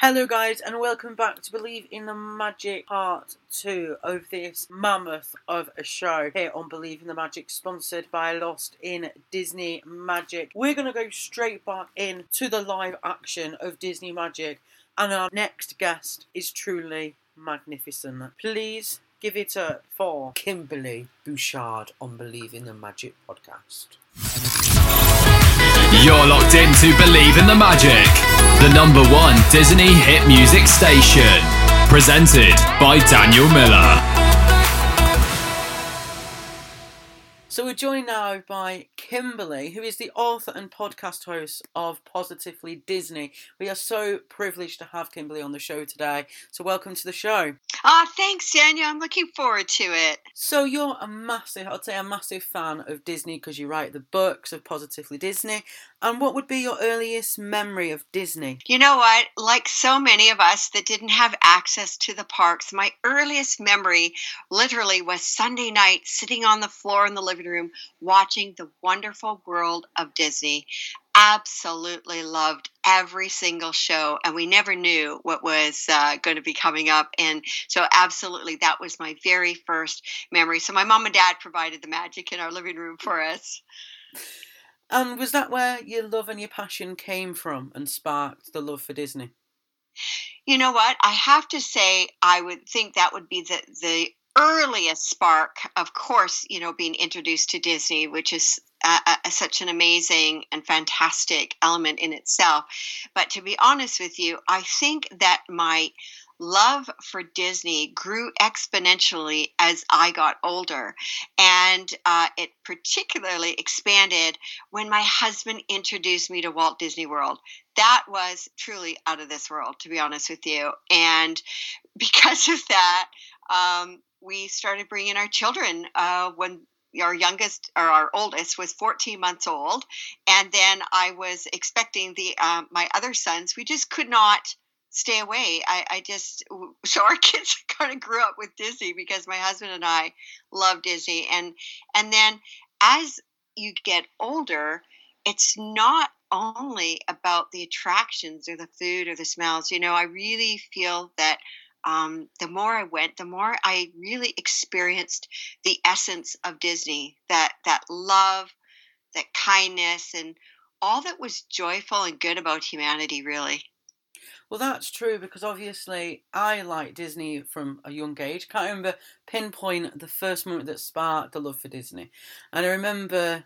Hello, guys, and welcome back to Believe in the Magic Part 2 of this mammoth of a show here on Believe in the Magic, sponsored by Lost in Disney Magic. We're going to go straight back in to the live action of Disney Magic, and our next guest is truly magnificent. Please give it up for Kimberly Bouchard on Believe in the Magic podcast. You're locked in to Believe in the Magic, the number one Disney hit music station. Presented by Daniel Miller. So we're joined now by Kimberly, who is the author and podcast host of Positively Disney. We are so privileged to have Kimberly on the show today. So welcome to the show. Ah, thanks, Daniel. I'm looking forward to it. So you're a massive, I'd say a massive fan of Disney because you write the books of Positively Disney. And what would be your earliest memory of Disney? You know what? Like so many of us that didn't have access to the parks, my earliest memory literally was Sunday night sitting on the floor in the living room watching the wonderful world of Disney. Absolutely loved every single show, and we never knew what was uh, going to be coming up. And so, absolutely, that was my very first memory. So, my mom and dad provided the magic in our living room for us. And was that where your love and your passion came from and sparked the love for Disney? You know what? I have to say, I would think that would be the the earliest spark. Of course, you know, being introduced to Disney, which is uh, uh, such an amazing and fantastic element in itself. But to be honest with you, I think that my love for Disney grew exponentially as I got older. And uh, it particularly expanded when my husband introduced me to Walt Disney World. That was truly out of this world, to be honest with you. And because of that, um, we started bringing our children uh, when our youngest or our oldest was 14 months old and then i was expecting the um, my other sons we just could not stay away. I, I just so our kids kind of grew up with Disney because my husband and I love Disney, and and then as you get older, it's not only about the attractions or the food or the smells. You know, I really feel that um, the more I went, the more I really experienced the essence of Disney. That that love, that kindness, and all that was joyful and good about humanity. Really. Well, that's true because obviously I like Disney from a young age. Can't remember pinpoint the first moment that sparked the love for Disney, and I remember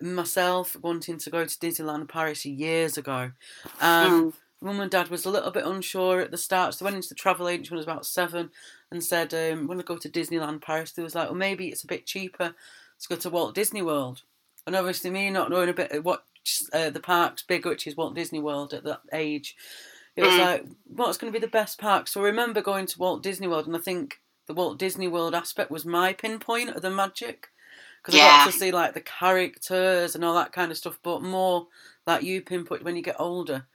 myself wanting to go to Disneyland Paris years ago. Um, mm. Mum and Dad was a little bit unsure at the start, so they went into the travel agent when I was about seven and said, um, "I'm going to go to Disneyland Paris." They was like, "Well, maybe it's a bit cheaper to go to Walt Disney World." And obviously, me not knowing a bit what uh, the park's big, which is Walt Disney World at that age, it was mm. like, what's going to be the best park? So I remember going to Walt Disney World, and I think the Walt Disney World aspect was my pinpoint of the magic because yeah. I got to see like the characters and all that kind of stuff. But more like you pinpoint when you get older,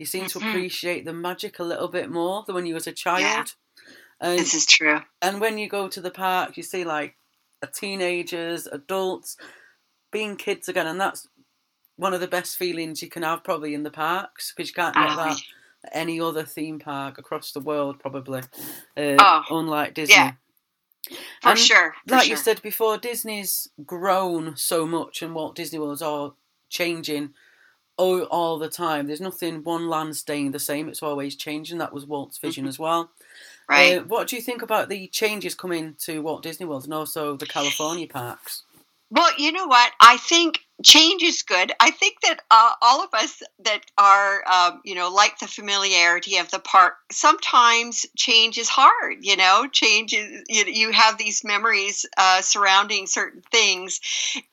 you seem mm-hmm. to appreciate the magic a little bit more than when you was a child. Yeah. And, this is true. And when you go to the park, you see like teenagers, adults, being kids again, and that's one of the best feelings you can have probably in the parks because you can't get that any other theme park across the world, probably. Uh, oh, unlike Disney. Yeah. For and sure. For like sure. you said before, Disney's grown so much, and Walt Disney World's all changing all, all the time. There's nothing one land staying the same. It's always changing. That was Walt's vision mm-hmm. as well. Right. Uh, what do you think about the changes coming to Walt Disney World and also the California parks? Well, you know what? I think change is good. I think that uh, all of us that are, um, you know, like the familiarity of the park, sometimes change is hard. You know, change is, you, you have these memories uh, surrounding certain things.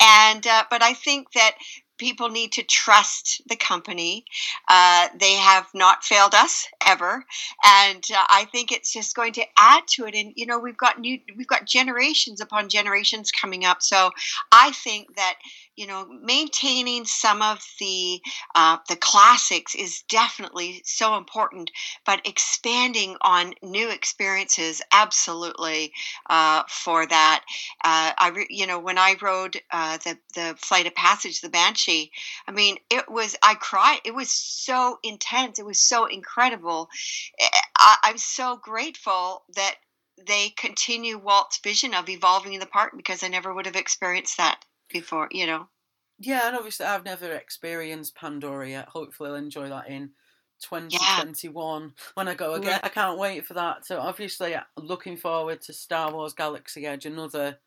And, uh, but I think that people need to trust the company. Uh, they have not failed us ever, and uh, I think it's just going to add to it. And you know, we've got new, we've got generations upon generations coming up. So I think that you know, maintaining some of the uh, the classics is definitely so important, but expanding on new experiences absolutely uh, for that. Uh, I, re- you know, when I rode uh, the the Flight of Passage, the Banshee, I mean, it was I cried. It was so intense. It was so incredible. Eh, I, I'm so grateful that they continue Walt's vision of evolving the park because I never would have experienced that before, you know. Yeah, and obviously I've never experienced Pandora yet. Hopefully I'll enjoy that in 2021 yeah. when I go again. Yeah. I can't wait for that. So obviously looking forward to Star Wars Galaxy Edge, another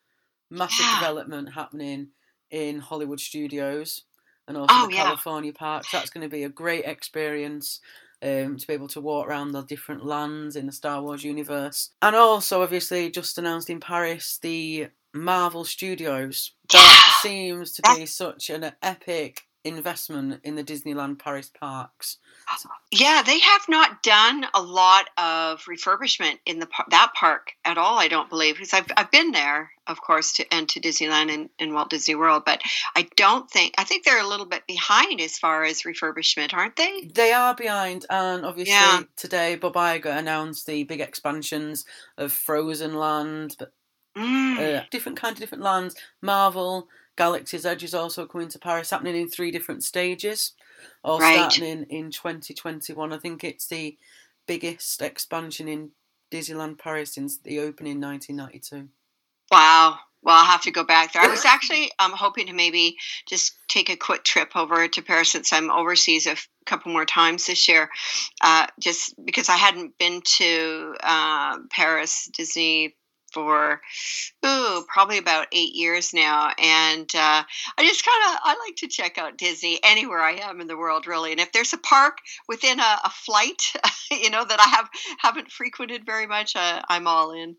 massive yeah. development happening in Hollywood studios and also oh, the California parks. That's going to be a great experience. Um, to be able to walk around the different lands in the Star Wars universe. And also, obviously, just announced in Paris the Marvel Studios. That seems to be such an epic investment in the Disneyland Paris parks. Yeah, they have not done a lot of refurbishment in the that park at all. I don't believe because I've I've been there, of course, to and to Disneyland and, and Walt Disney World, but I don't think I think they're a little bit behind as far as refurbishment, aren't they? They are behind, and obviously yeah. today Bob Iger announced the big expansions of Frozen Land, but mm. uh, different kind of different lands, Marvel. Galaxy's Edge is also coming to Paris, happening in three different stages, all right. starting in, in 2021. I think it's the biggest expansion in Disneyland Paris since the opening in 1992. Wow. Well, I'll have to go back there. I was actually um, hoping to maybe just take a quick trip over to Paris since I'm overseas a f- couple more times this year, uh, just because I hadn't been to uh, Paris Disney for ooh probably about eight years now. And uh, i just kind of i like to check out disney anywhere i am in the world really. And if there's a park within a, a flight you know that i have haven't frequented very much uh, i'm all in.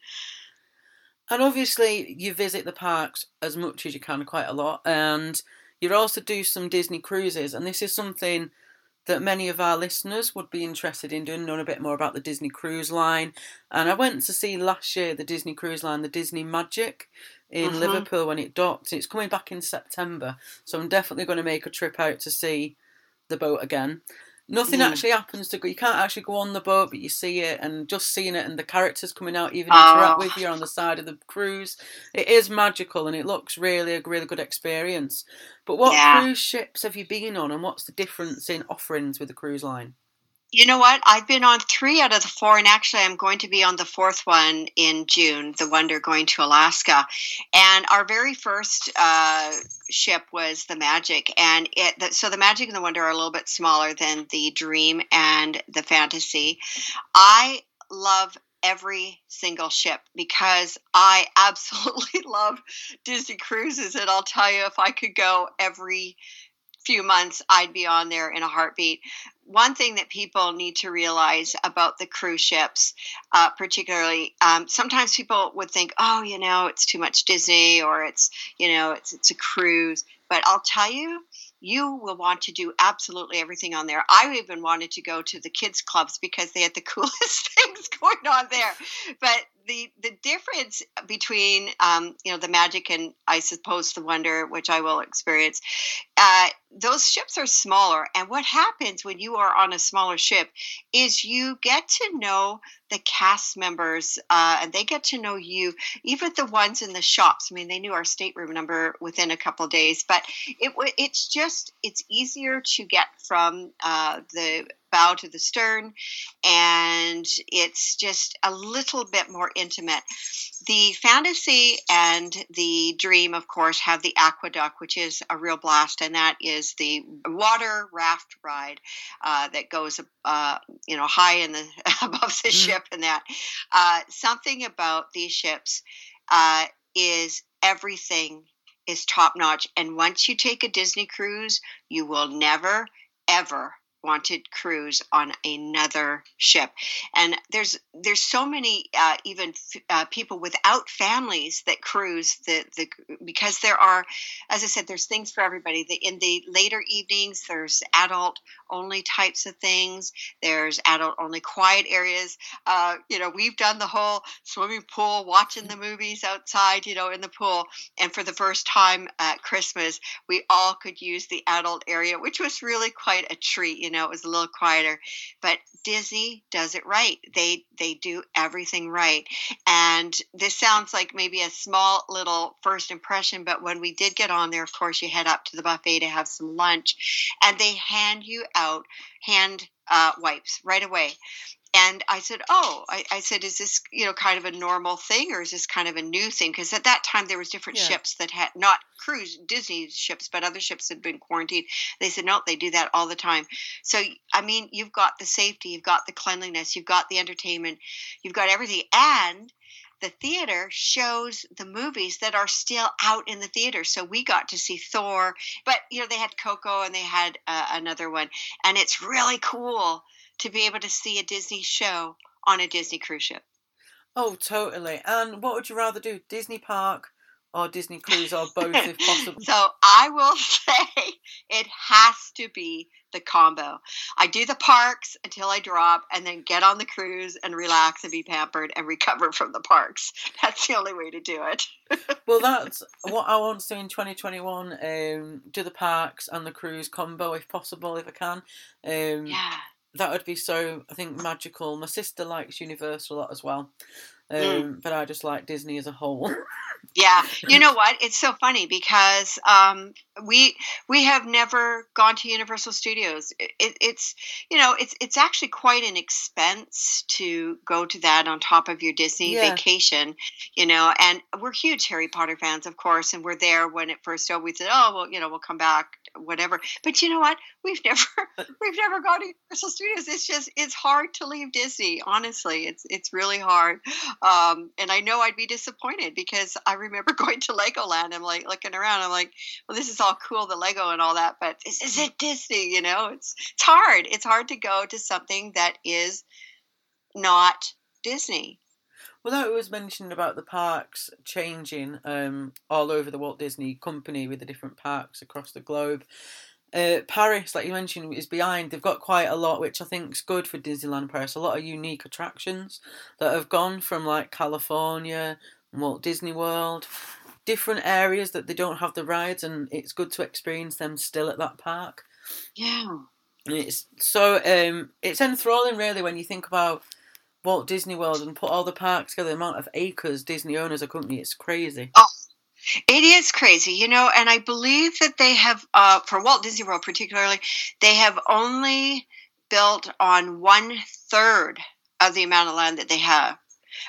And obviously you visit the parks as much as you can quite a lot. And you also do some disney cruises. And this is something that many of our listeners would be interested in doing, knowing a bit more about the Disney Cruise Line. And I went to see last year the Disney Cruise Line, the Disney Magic in uh-huh. Liverpool when it docked. It's coming back in September, so I'm definitely going to make a trip out to see the boat again. Nothing mm. actually happens to go. You can't actually go on the boat, but you see it, and just seeing it, and the characters coming out, even interact with you on the side of the cruise. It is magical, and it looks really a really good experience. But what yeah. cruise ships have you been on, and what's the difference in offerings with the cruise line? You know what? I've been on three out of the four, and actually, I'm going to be on the fourth one in June. The Wonder going to Alaska, and our very first uh, ship was the Magic, and it. The, so the Magic and the Wonder are a little bit smaller than the Dream and the Fantasy. I love every single ship because I absolutely love Disney cruises, and I'll tell you, if I could go every few months, I'd be on there in a heartbeat. One thing that people need to realize about the cruise ships, uh, particularly, um, sometimes people would think, oh, you know, it's too much Disney or it's, you know, it's it's a cruise. But I'll tell you, you will want to do absolutely everything on there. I even wanted to go to the kids clubs because they had the coolest things going on there. But the the difference between um, you know the magic and I suppose the wonder, which I will experience, uh, those ships are smaller. And what happens when you are on a smaller ship is you get to know the cast members, uh, and they get to know you. Even the ones in the shops. I mean, they knew our stateroom number within a couple days. But it it's just it's easier to get from uh, the bow to the stern, and it's just a little bit more intimate. The fantasy and the dream, of course, have the AquaDuck, which is a real blast, and that is the water raft ride uh, that goes, uh, you know, high in the above the mm. ship, and that uh, something about these ships uh, is everything is top notch. And once you take a Disney cruise, you will never ever wanted cruise on another ship. And there's there's so many uh, even uh, people without families that cruise the, the because there are as i said there's things for everybody. The, in the later evenings there's adult only types of things. There's adult only quiet areas. Uh, you know we've done the whole swimming pool watching the movies outside you know in the pool. And for the first time at christmas we all could use the adult area which was really quite a treat you know, it was a little quieter. But Disney does it right. They they do everything right. And this sounds like maybe a small little first impression, but when we did get on there, of course, you head up to the buffet to have some lunch, and they hand you out hand uh, wipes right away. And I said, "Oh, I, I, said, is this you know kind of a normal thing, or is this kind of a new thing? Because at that time there was different yeah. ships that had not cruise Disney ships, but other ships had been quarantined. They said, no, they do that all the time. So I mean, you've got the safety, you've got the cleanliness, you've got the entertainment, you've got everything, and the theater shows the movies that are still out in the theater. So we got to see Thor, but you know they had Coco and they had uh, another one, and it's really cool to be able to see a Disney show on a Disney cruise ship. Oh, totally. And what would you rather do, Disney Park or Disney Cruise or both if possible? so I will say it has to be the combo. I do the parks until I drop and then get on the cruise and relax and be pampered and recover from the parks. That's the only way to do it. well, that's what I want to do in 2021. Um, do the parks and the cruise combo if possible, if I can. Um, yeah. That would be so, I think, magical. My sister likes Universal a lot as well. Mm. Um, mm. But I just like Disney as a whole. yeah, you know what? It's so funny because um, we we have never gone to Universal Studios. It, it, it's you know it's it's actually quite an expense to go to that on top of your Disney yeah. vacation. You know, and we're huge Harry Potter fans, of course, and we're there when it first opened. We said, oh well, you know, we'll come back whatever. But you know what? We've never we've never gone to Universal Studios. It's just it's hard to leave Disney. Honestly, it's it's really hard. Um, and I know I'd be disappointed because I remember going to Legoland. I'm like looking around. I'm like, well, this is all cool, the Lego and all that, but this isn't Disney. You know, it's it's hard. It's hard to go to something that is not Disney. Well, that was mentioned about the parks changing um, all over the Walt Disney Company with the different parks across the globe. Uh, Paris, like you mentioned, is behind. They've got quite a lot, which I think is good for Disneyland Paris. A lot of unique attractions that have gone from like California, Walt Disney World, different areas that they don't have the rides, and it's good to experience them still at that park. Yeah, and it's so um, it's enthralling, really, when you think about Walt Disney World and put all the parks together, the amount of acres Disney owns as a company, it's crazy. Oh, it is crazy, you know, and I believe that they have, uh, for Walt Disney World particularly, they have only built on one third of the amount of land that they have.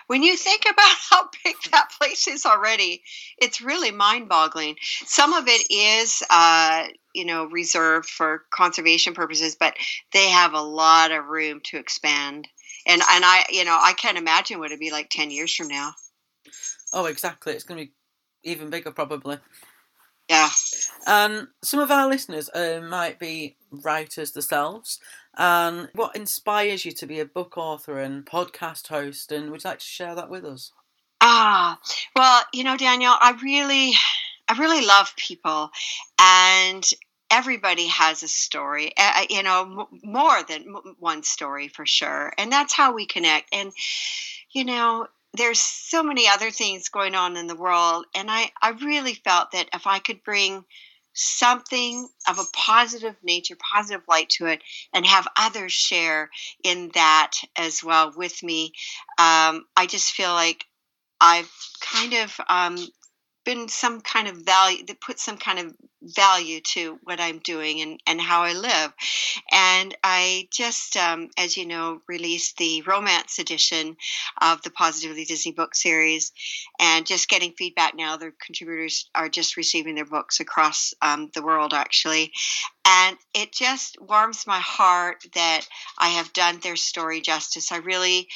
When you think about how big that place is already, it's really mind boggling. Some of it is, uh, you know, reserved for conservation purposes, but they have a lot of room to expand and and I you know I can't imagine what it'd be like ten years from now. Oh, exactly. It's going to be even bigger, probably. Yeah. And some of our listeners uh, might be writers themselves. And what inspires you to be a book author and podcast host? And would you like to share that with us? Ah, well, you know, Daniel, I really, I really love people, and everybody has a story, uh, you know, m- more than m- one story for sure. And that's how we connect. And, you know, there's so many other things going on in the world. And I, I really felt that if I could bring something of a positive nature, positive light to it, and have others share in that as well with me, um, I just feel like I've kind of um, been some kind of value that put some kind of value to what I'm doing and, and how I live. And I just, um, as you know, released the romance edition of the Positively Disney book series and just getting feedback now. The contributors are just receiving their books across um, the world, actually. And it just warms my heart that I have done their story justice. I really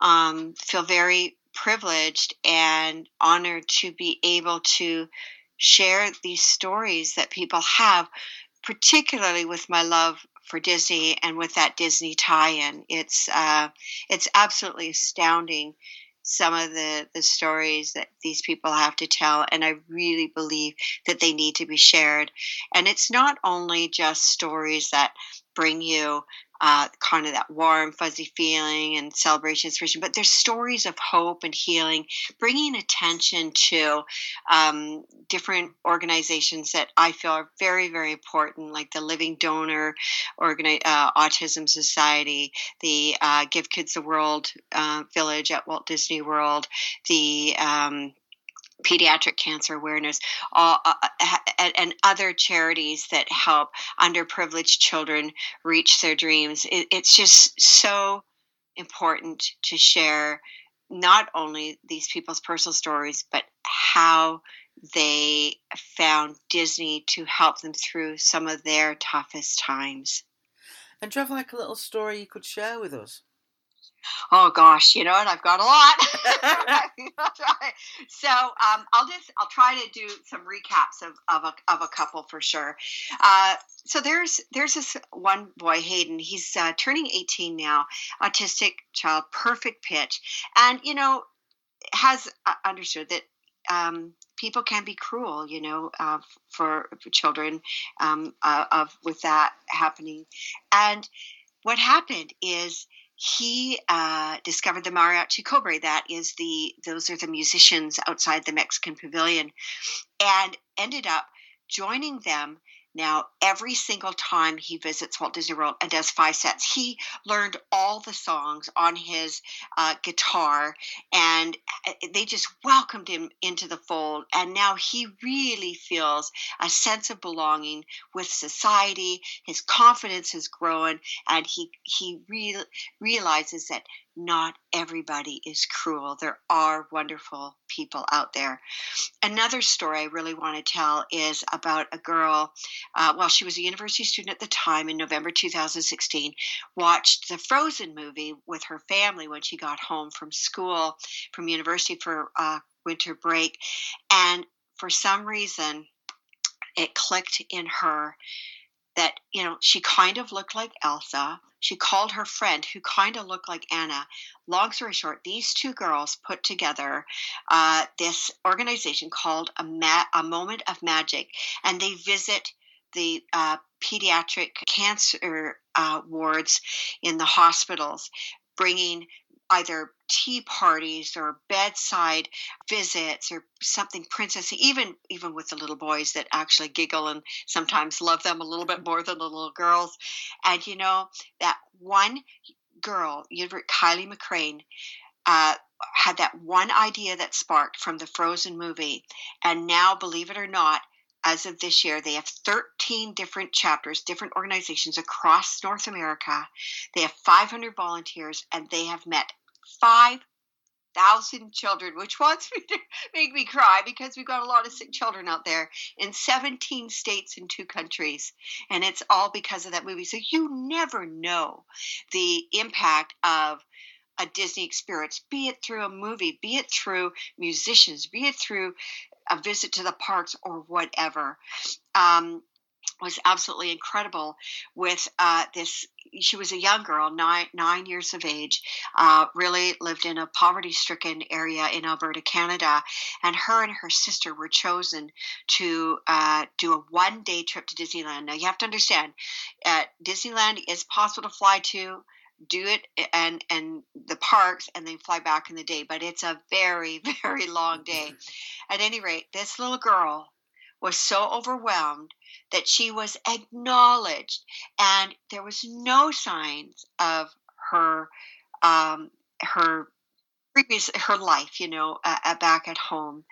um, feel very privileged and honored to be able to share these stories that people have, particularly with my love for Disney and with that Disney tie-in. It's uh, it's absolutely astounding some of the the stories that these people have to tell, and I really believe that they need to be shared. And it's not only just stories that bring you uh, kind of that warm, fuzzy feeling and celebration, inspiration. But there's stories of hope and healing, bringing attention to um, different organizations that I feel are very, very important, like the Living Donor Organi- uh, Autism Society, the uh, Give Kids the World uh, Village at Walt Disney World, the um, pediatric cancer awareness uh, uh, and other charities that help underprivileged children reach their dreams. It, it's just so important to share not only these people's personal stories but how they found disney to help them through some of their toughest times. And do you have like a little story you could share with us Oh gosh, you know what? I've got a lot. so um, I'll just I'll try to do some recaps of of a, of a couple for sure. Uh, so there's there's this one boy Hayden. He's uh, turning 18 now, autistic child, perfect pitch, and you know has uh, understood that um, people can be cruel, you know, uh, for, for, children um, uh, of with that happening. And what happened is he uh, discovered the mariachi cobre. That is the those are the musicians outside the Mexican pavilion, and ended up joining them now, every single time he visits Walt Disney World and does five sets, he learned all the songs on his uh, guitar, and uh, they just welcomed him into the fold. And now he really feels a sense of belonging with society. His confidence has grown, and he he re- realizes that not everybody is cruel. There are wonderful people out there. Another story I really want to tell is about a girl, uh, well, she was a university student at the time in November 2016, watched the Frozen movie with her family when she got home from school, from university for uh, winter break. And for some reason, it clicked in her that, you know, she kind of looked like Elsa she called her friend who kind of looked like Anna. Long story short, these two girls put together uh, this organization called a, Ma- a Moment of Magic, and they visit the uh, pediatric cancer uh, wards in the hospitals, bringing either tea parties or bedside visits or something princessy even even with the little boys that actually giggle and sometimes love them a little bit more than the little girls and you know that one girl kylie mccrane uh, had that one idea that sparked from the frozen movie and now believe it or not as of this year, they have 13 different chapters, different organizations across North America. They have 500 volunteers, and they have met 5,000 children, which wants me to make me cry because we've got a lot of sick children out there in 17 states and two countries. And it's all because of that movie. So you never know the impact of a Disney experience, be it through a movie, be it through musicians, be it through a visit to the parks or whatever. Um, was absolutely incredible with uh, this she was a young girl nine nine years of age uh, really lived in a poverty stricken area in alberta canada and her and her sister were chosen to uh, do a one day trip to disneyland. Now you have to understand uh, disneyland is possible to fly to do it and and the parks and then fly back in the day but it's a very very long day. At any rate this little girl was so overwhelmed that she was acknowledged and there was no signs of her um, her previous her life you know uh, back at home.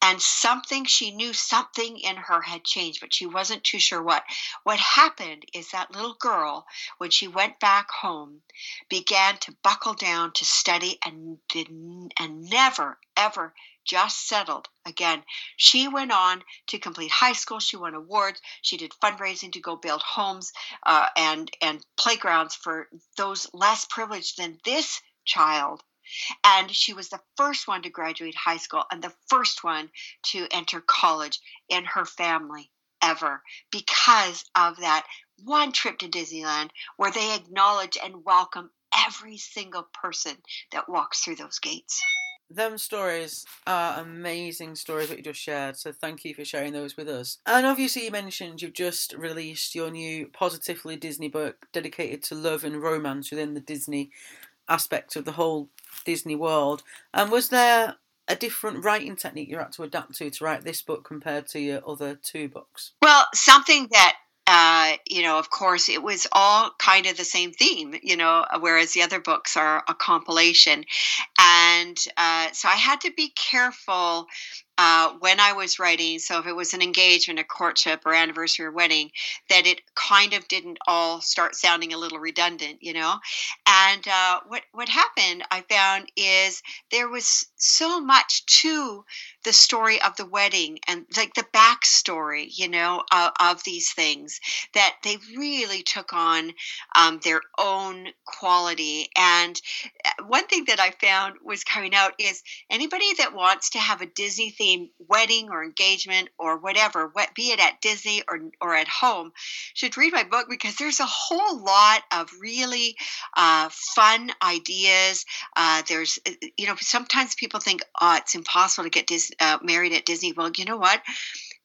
And something she knew something in her had changed but she wasn't too sure what. What happened is that little girl when she went back home began to buckle down to study and did and never ever just settled. Again she went on to complete high school. She won awards. She did fundraising to go build homes uh, and and playgrounds for those less privileged than this child. And she was the first one to graduate high school and the first one to enter college in her family ever because of that one trip to Disneyland where they acknowledge and welcome every single person that walks through those gates. Them stories are amazing stories that you just shared, so thank you for sharing those with us. And obviously, you mentioned you've just released your new Positively Disney book dedicated to love and romance within the Disney aspect of the whole Disney World. And was there a different writing technique you had to adapt to to write this book compared to your other two books? Well, something that uh, you know, of course, it was all kind of the same theme, you know, whereas the other books are a compilation. And uh, so I had to be careful uh, when I was writing, so if it was an engagement, a courtship, or anniversary or wedding, that it kind of didn't all start sounding a little redundant, you know. And uh, what what happened, I found, is there was so much to the story of the wedding and like the backstory, you know, of, these things that they really took on um, their own quality. And uh, one thing that I found was coming out is anybody that wants to have a Disney themed wedding or engagement or whatever, be it at Disney or, or at home, should read my book because there's a whole lot of really uh, fun ideas. Uh, there's, uh, you know, sometimes people think, oh, it's impossible to get Dis- uh, married at Disney. Well, you know what?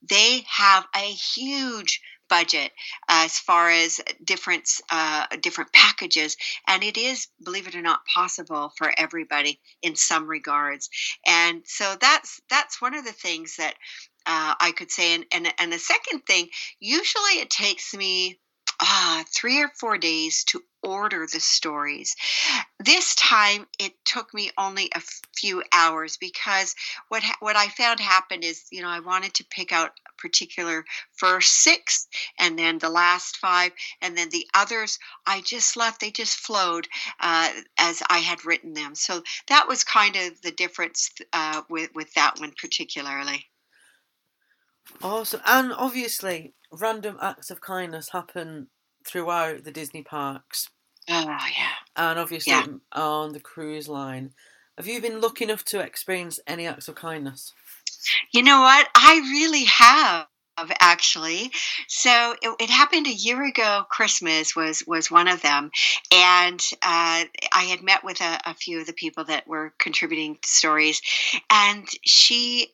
They have a huge budget as far as different uh, different packages, and it is, believe it or not, possible for everybody in some regards. And so that's that's one of the things that uh, I could say. And, and and the second thing, usually it takes me ah, three or four days to order the stories. This time it took me only a few hours because what ha- what I found happened is, you know, I wanted to pick out a particular first six and then the last five and then the others I just left they just flowed uh, as I had written them. So that was kind of the difference uh, with with that one particularly. Awesome. And obviously, random acts of kindness happen throughout the Disney parks. Oh, yeah. And obviously Yeah. on the cruise line. Have you been lucky enough to experience any acts of kindness? You know what? I really have actually. So it, it happened a year ago. Christmas was was one of them, and uh, I had met with a, a few of the people that were contributing stories, and she,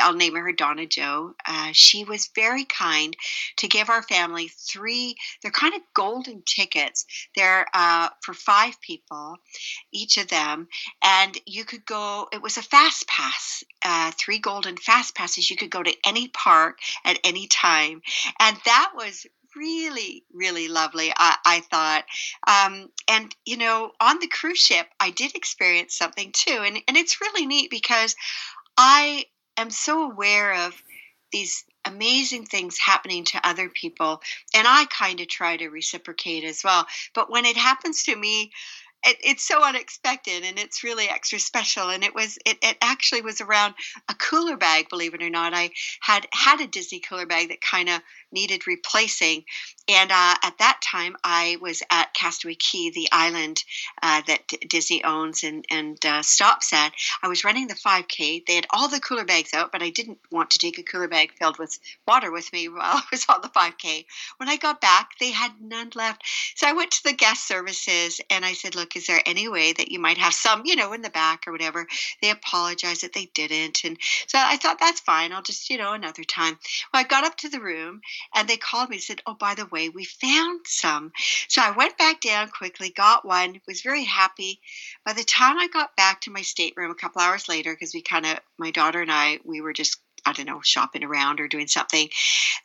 I'll name her Donna Joe. Uh, she was very kind to give our family three. They're kind of golden tickets. They're uh, for five people, each of them, and you could go. It was a fast pass, uh, three golden fast passes. You could go to any park at any time. And that was really, really lovely, I, I thought. Um, and, you know, on the cruise ship, I did experience something too. And, and it's really neat because I am so aware of these amazing things happening to other people. And I kind of try to reciprocate as well. But when it happens to me, it, it's so unexpected and it's really extra special and it was it, it actually was around a cooler bag believe it or not. I had had a disney cooler bag that kind of needed replacing and uh, at that time i was at castaway Cay, the island uh, that D- disney owns and, and uh, stops at i was running the 5k they had all the cooler bags out but i didn't want to take a cooler bag filled with water with me while i was on the 5k when i got back they had none left so i went to the guest services and i said look is there any way that you might have some, you know, in the back or whatever? They apologized that they didn't. And so I thought, that's fine. I'll just, you know, another time. Well, I got up to the room and they called me and said, oh, by the way, we found some. So I went back down quickly, got one, was very happy. By the time I got back to my stateroom a couple hours later, because we kind of, my daughter and I, we were just I don't know, shopping around or doing something.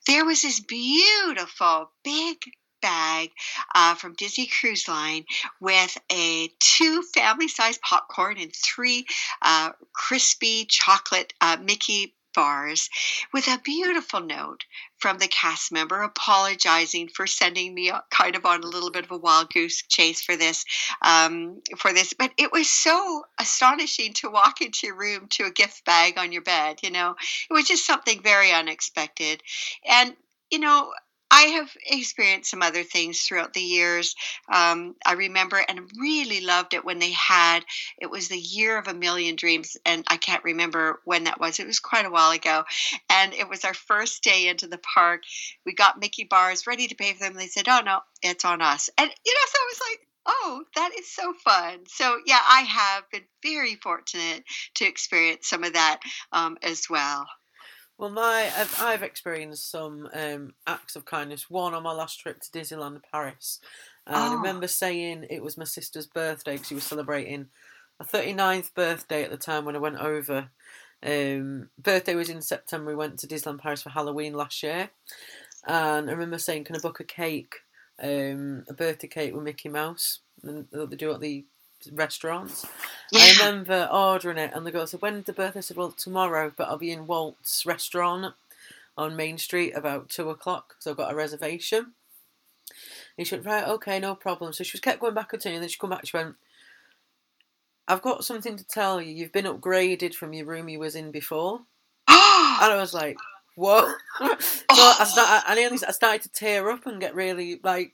There was this beautiful big bag uh, from Disney Cruise Line with a two family-sized popcorn and three uh, crispy chocolate uh, Mickey bars with a beautiful note from the cast member apologizing for sending me kind of on a little bit of a wild goose chase for this um, for this. But it was so astonishing to walk into your room to a gift bag on your bed you know? It was just something very unexpected. And you know I have experienced some other things throughout the years. Um, I remember and really loved it when they had it was the year of a million dreams, and I can't remember when that was. It was quite a while ago, and it was our first day into the park. We got Mickey bars ready to pay for them. They said, "Oh no, it's on us," and you know, so I was like. Oh, that is so fun. So, yeah, I have been very fortunate to experience some of that um, as well. Well, my I've, I've experienced some um, acts of kindness. One on my last trip to Disneyland Paris. And I Oh. remember saying it was my sister's birthday because she was celebrating a 39th birthday at the time when I went over. Um, birthday was in September. We went to Disneyland Paris for Halloween last year. And I remember saying, Can I book a cake? Um, a birthday cake with Mickey Mouse. And they do at the restaurants. I remember ordering it, and the girl said, "When's the birthday?" I said, "Well, tomorrow, but I'll be in Walt's restaurant on Main Street about two o'clock, so I've got a reservation." And she went, "Right, okay, no problem." So she was kept going back and and then she come back. She went, "I've got something to tell you. You've been upgraded from your room you was in before." And I was like, "Whoa!" so I oh. started, I I started to tear up and get really like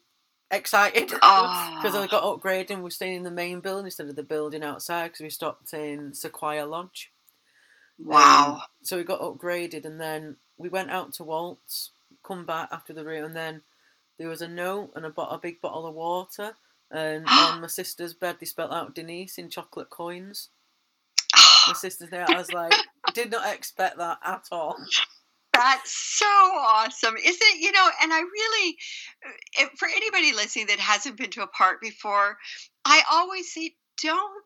excited because I Oh. got upgraded and we're staying in the main building instead of the building outside because we stopped in Sequoia Lodge. wow. Um, so we got upgraded and then we went out to Walt's, come back after the room, and then there was a note and a, bo- a big bottle of water. And on my sister's bed, they spelled out Denise in chocolate coins. My sister's there. I was like, did not expect that at all. That's so awesome. isn't it, you know, and I really, for anybody listening that hasn't been to a park before, I always say don't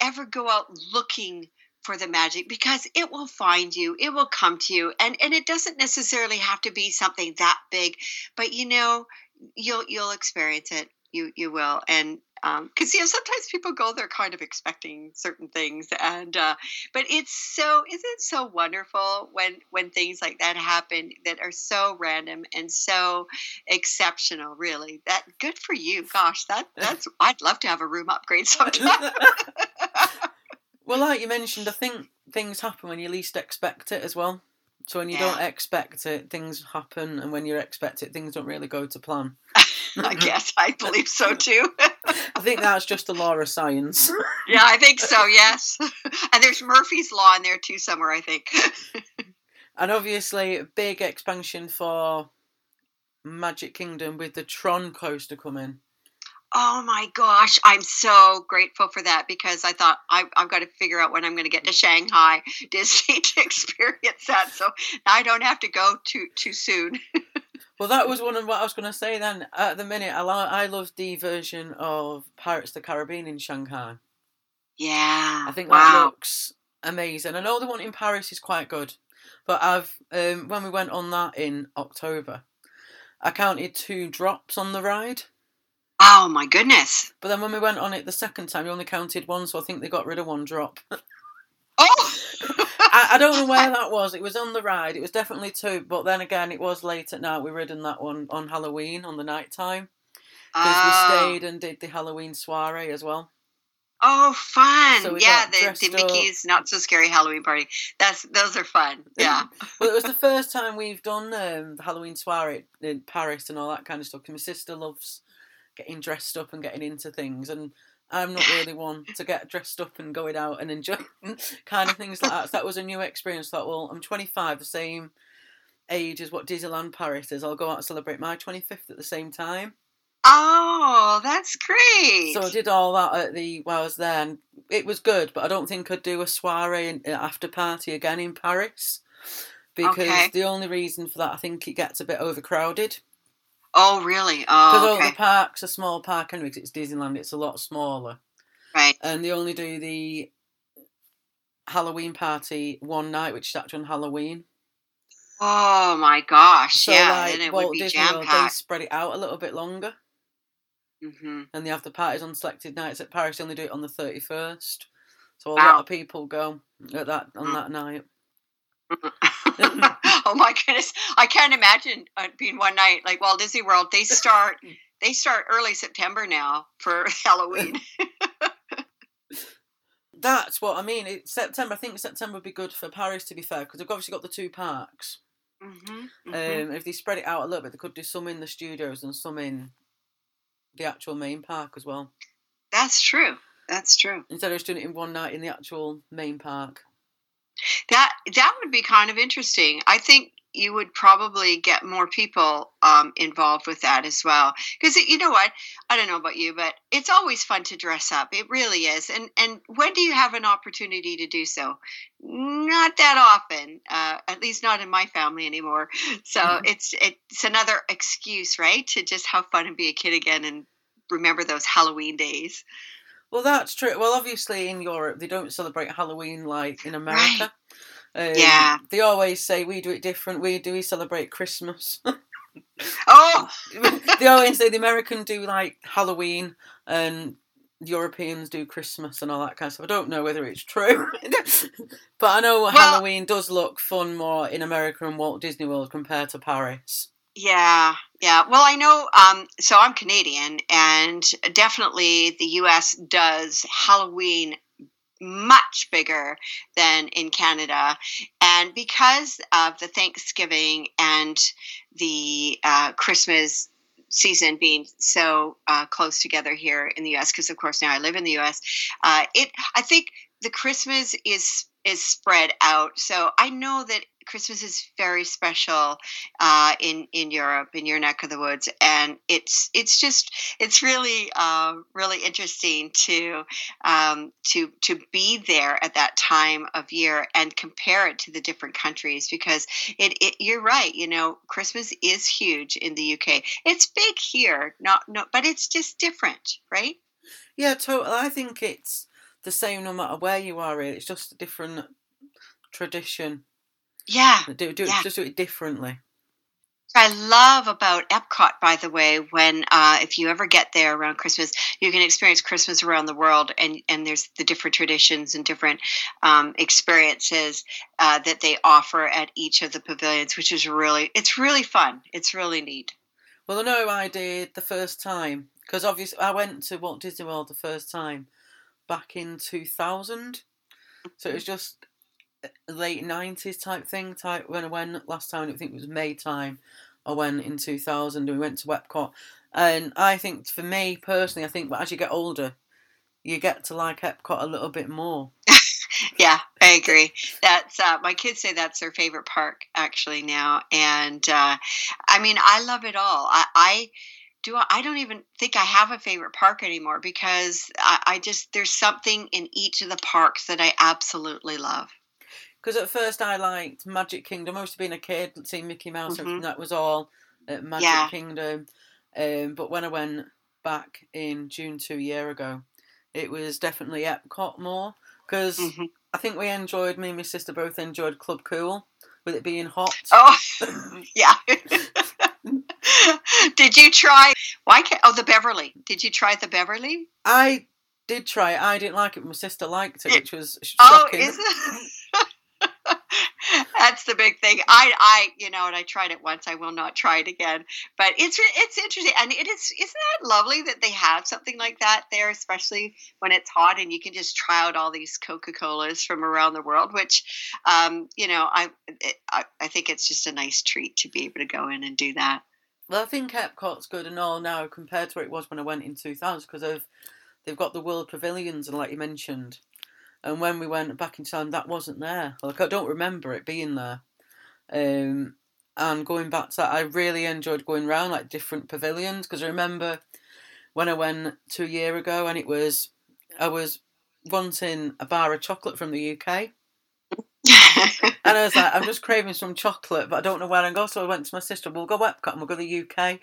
ever go out looking for the magic because it will find you it will come to you and and it doesn't necessarily have to be something that big but you know you'll you'll experience it you you will and um because you know sometimes people go there kind of expecting certain things and uh but it's so isn't it so wonderful when when things like that happen that are so random and so exceptional really? That good for you. Gosh that that's i'd love to have a room upgrade sometime. Well, like you mentioned, I think things happen when you least expect it as well. So when you don't expect it, things happen, and when you expect it, things don't really go to plan. i guess i believe so too think that's just a law of science. yeah i think so yes and there's murphy's law in there too somewhere i think And obviously, a big expansion for Magic Kingdom with the Tron coaster coming. Oh my gosh, I'm so grateful for that because I thought I've, I've got to figure out when I'm going to get to Shanghai Disney to experience that. So I don't have to go too too soon. Well, that was one of what I was going to say then. At the minute, I, lo- I love the version of Pirates of the Caribbean in Shanghai. Yeah, I think wow. that looks amazing. I know the one in Paris is quite good, but I've um, when we went on that in October, I counted two drops on the ride. Oh my goodness. But then when we went on it the second time, we only counted one, so I think they got rid of one drop. Oh, I, I don't know where that was. It was on the ride. It was definitely two, but then again, it was late at night. We ridden that one on Halloween on the night time because oh. we stayed and did the Halloween soiree as well. Oh, fun! So we yeah, the, the up. Mickey's not so scary Halloween party. That's those are fun. Yeah. Well, it was the first time we've done um, the Halloween soiree in Paris and all that kind of stuff. 'cause my sister loves getting dressed up and getting into things, and I'm not really one to get dressed up and going out and enjoy kind of things like that. So that was a new experience. Thought, well, I'm 25, the same age as what Disneyland Paris is. I'll go out and celebrate my 25th at the same time. Oh, that's great. So I did all that at the while I was there, and it was good. But I don't think I'd do a soiree and uh, after party again in Paris because Okay. the only reason for that I think it gets a bit overcrowded. Oh, really? Because Oh, all the parks are small park anyway, 'cause it's Disneyland, it's a lot smaller. Right. And they only do the Halloween party one night, which is actually on Halloween. Oh my gosh! So yeah, like and it Walt would be jam packed. spread it out a little bit longer. hmm And they have the parties on selected nights at Paris, they only do it on the 31st. So a Wow. lot of people go at that on Mm. that night. oh my goodness! I can't imagine uh, being one night like Walt Disney World. They start they start early September now for Halloween. That's what I mean. It's September. I think September would be good for Paris, to be fair, because they've obviously got the two parks. hmm Um, if they spread it out a little bit, they could do some in the studios and some in the actual main park as well. That's true. That's true. Instead of just doing it in one night in the actual main park. That that would be kind of interesting. I think you would probably get more people um, involved with that as well. Because you know what? I don't know about you, but it's always fun to dress up. It really is. And and when do you have an opportunity to do so? Not that often. Uh, at least not in my family anymore. So Mhm. it's it's another excuse, right, to just have fun and be a kid again and remember those Halloween days. Well, that's true. Well, obviously in Europe they don't celebrate Halloween like in America. Um, Yeah. They always say we do it different. We do we celebrate Christmas. Oh, they always say the American do like Halloween and Europeans do Christmas and all that kind of stuff. I don't know whether it's true, but I know Well- Halloween does look fun more in America and Walt Disney World compared to Paris. Yeah, yeah. Well, I know. Um, so I'm Canadian, and definitely the U.S. does Halloween much bigger than in Canada, and because of the Thanksgiving and the uh, Christmas season being so uh, close together here in the U.S. Because of course now I live in the U.S. Uh, it I think the Christmas is is spread out. So I know that Christmas is very special uh, in in Europe, in your neck of the woods, and it's it's just it's really uh, really interesting to um, to to be there at that time of year and compare it to the different countries because it, it you're right. You know, Christmas is huge in the UK. It's big here, not no, but it's just different, right? Yeah, totally. I think it's the same no matter where you are. Really, it's just a different tradition. Yeah. Do do it Yeah. just do it differently. I love about Epcot, by the way, when uh, if you ever get there around Christmas, you can experience Christmas around the world, and and there's the different traditions and different um, experiences uh, that they offer at each of the pavilions, which is really it's really fun. It's really neat. Well, I know I did the first time because obviously I went to Walt Disney World the first time back in two thousand, so it was just late nineties type thing. Type when went last time, I think it was May time. I went in two thousand, and we went to Epcot. And I think for me personally, I think as you get older, you get to like Epcot a little bit more. Yeah, I agree. That's uh, my kids say that's their favorite park actually now, and uh, I mean I love it all. I, I do. I don't even think I have a favorite park anymore because I, I just there's something in each of the parks that I absolutely love. Because at first I liked Magic Kingdom. I used to being a kid, seeing Mickey Mouse, Mhm. everything that was all at Magic Yeah. Kingdom. Um, but when I went back in June two year ago, it was definitely Epcot more. Because Mhm. I think we enjoyed, me and my sister both enjoyed Club Cool, with it being hot. Oh, yeah. Did you try? Why can't? Oh, the Beverly. Did you try the Beverly? I did try it. I didn't like it, my sister liked it, which was Oh, shocking. is it? That's the big thing. I, I, you know, and I tried it once. I will not try it again. But it's it's interesting, and it is. Isn't that lovely that they have something like that there, especially when it's hot and you can just try out all these Coca Colas from around the world. Which, um, you know, I, it, I, I think it's just a nice treat to be able to go in and do that. Well, I think Epcot's good and all now compared to what it was when I went in 2000 because of they've got the World Pavilions and like you mentioned. And when we went back in time, that wasn't there. Like I don't remember it being there. Um, and going back to that, I really enjoyed going around like different pavilions because I remember when I went two year ago and it was I was wanting a bar of chocolate from the UK. And I was like, I'm just craving some chocolate, but I don't know where to go. So I went to my sister. We'll go Epcot and we'll go to the UK.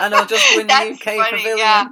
and I'll just go in the UK funny, pavilion. yeah.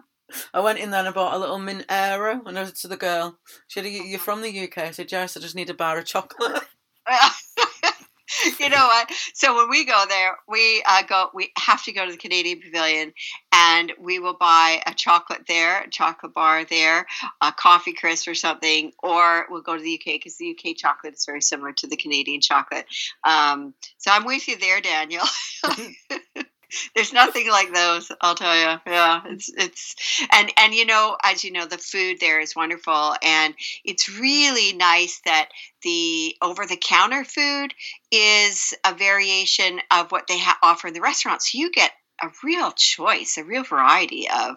I went in there and I bought a little mint aero. And I said to the girl, she said, "You- You're from the UK? I said, Yes, I just need a bar of chocolate. you know what? So when we go there, we uh, go. We have to go to the Canadian Pavilion, and we will buy a chocolate there, a chocolate bar there, a coffee crisp or something, or we'll go to the UK because the UK chocolate is very similar to the Canadian chocolate. Um, so I'm with you there, Daniel. There's nothing like those, I'll tell you. Yeah, it's it's and and you know, as you know, the food there is wonderful, and it's really nice that the over the counter food is a variation of what they ha- offer in the restaurants. So you get a real choice, a real variety of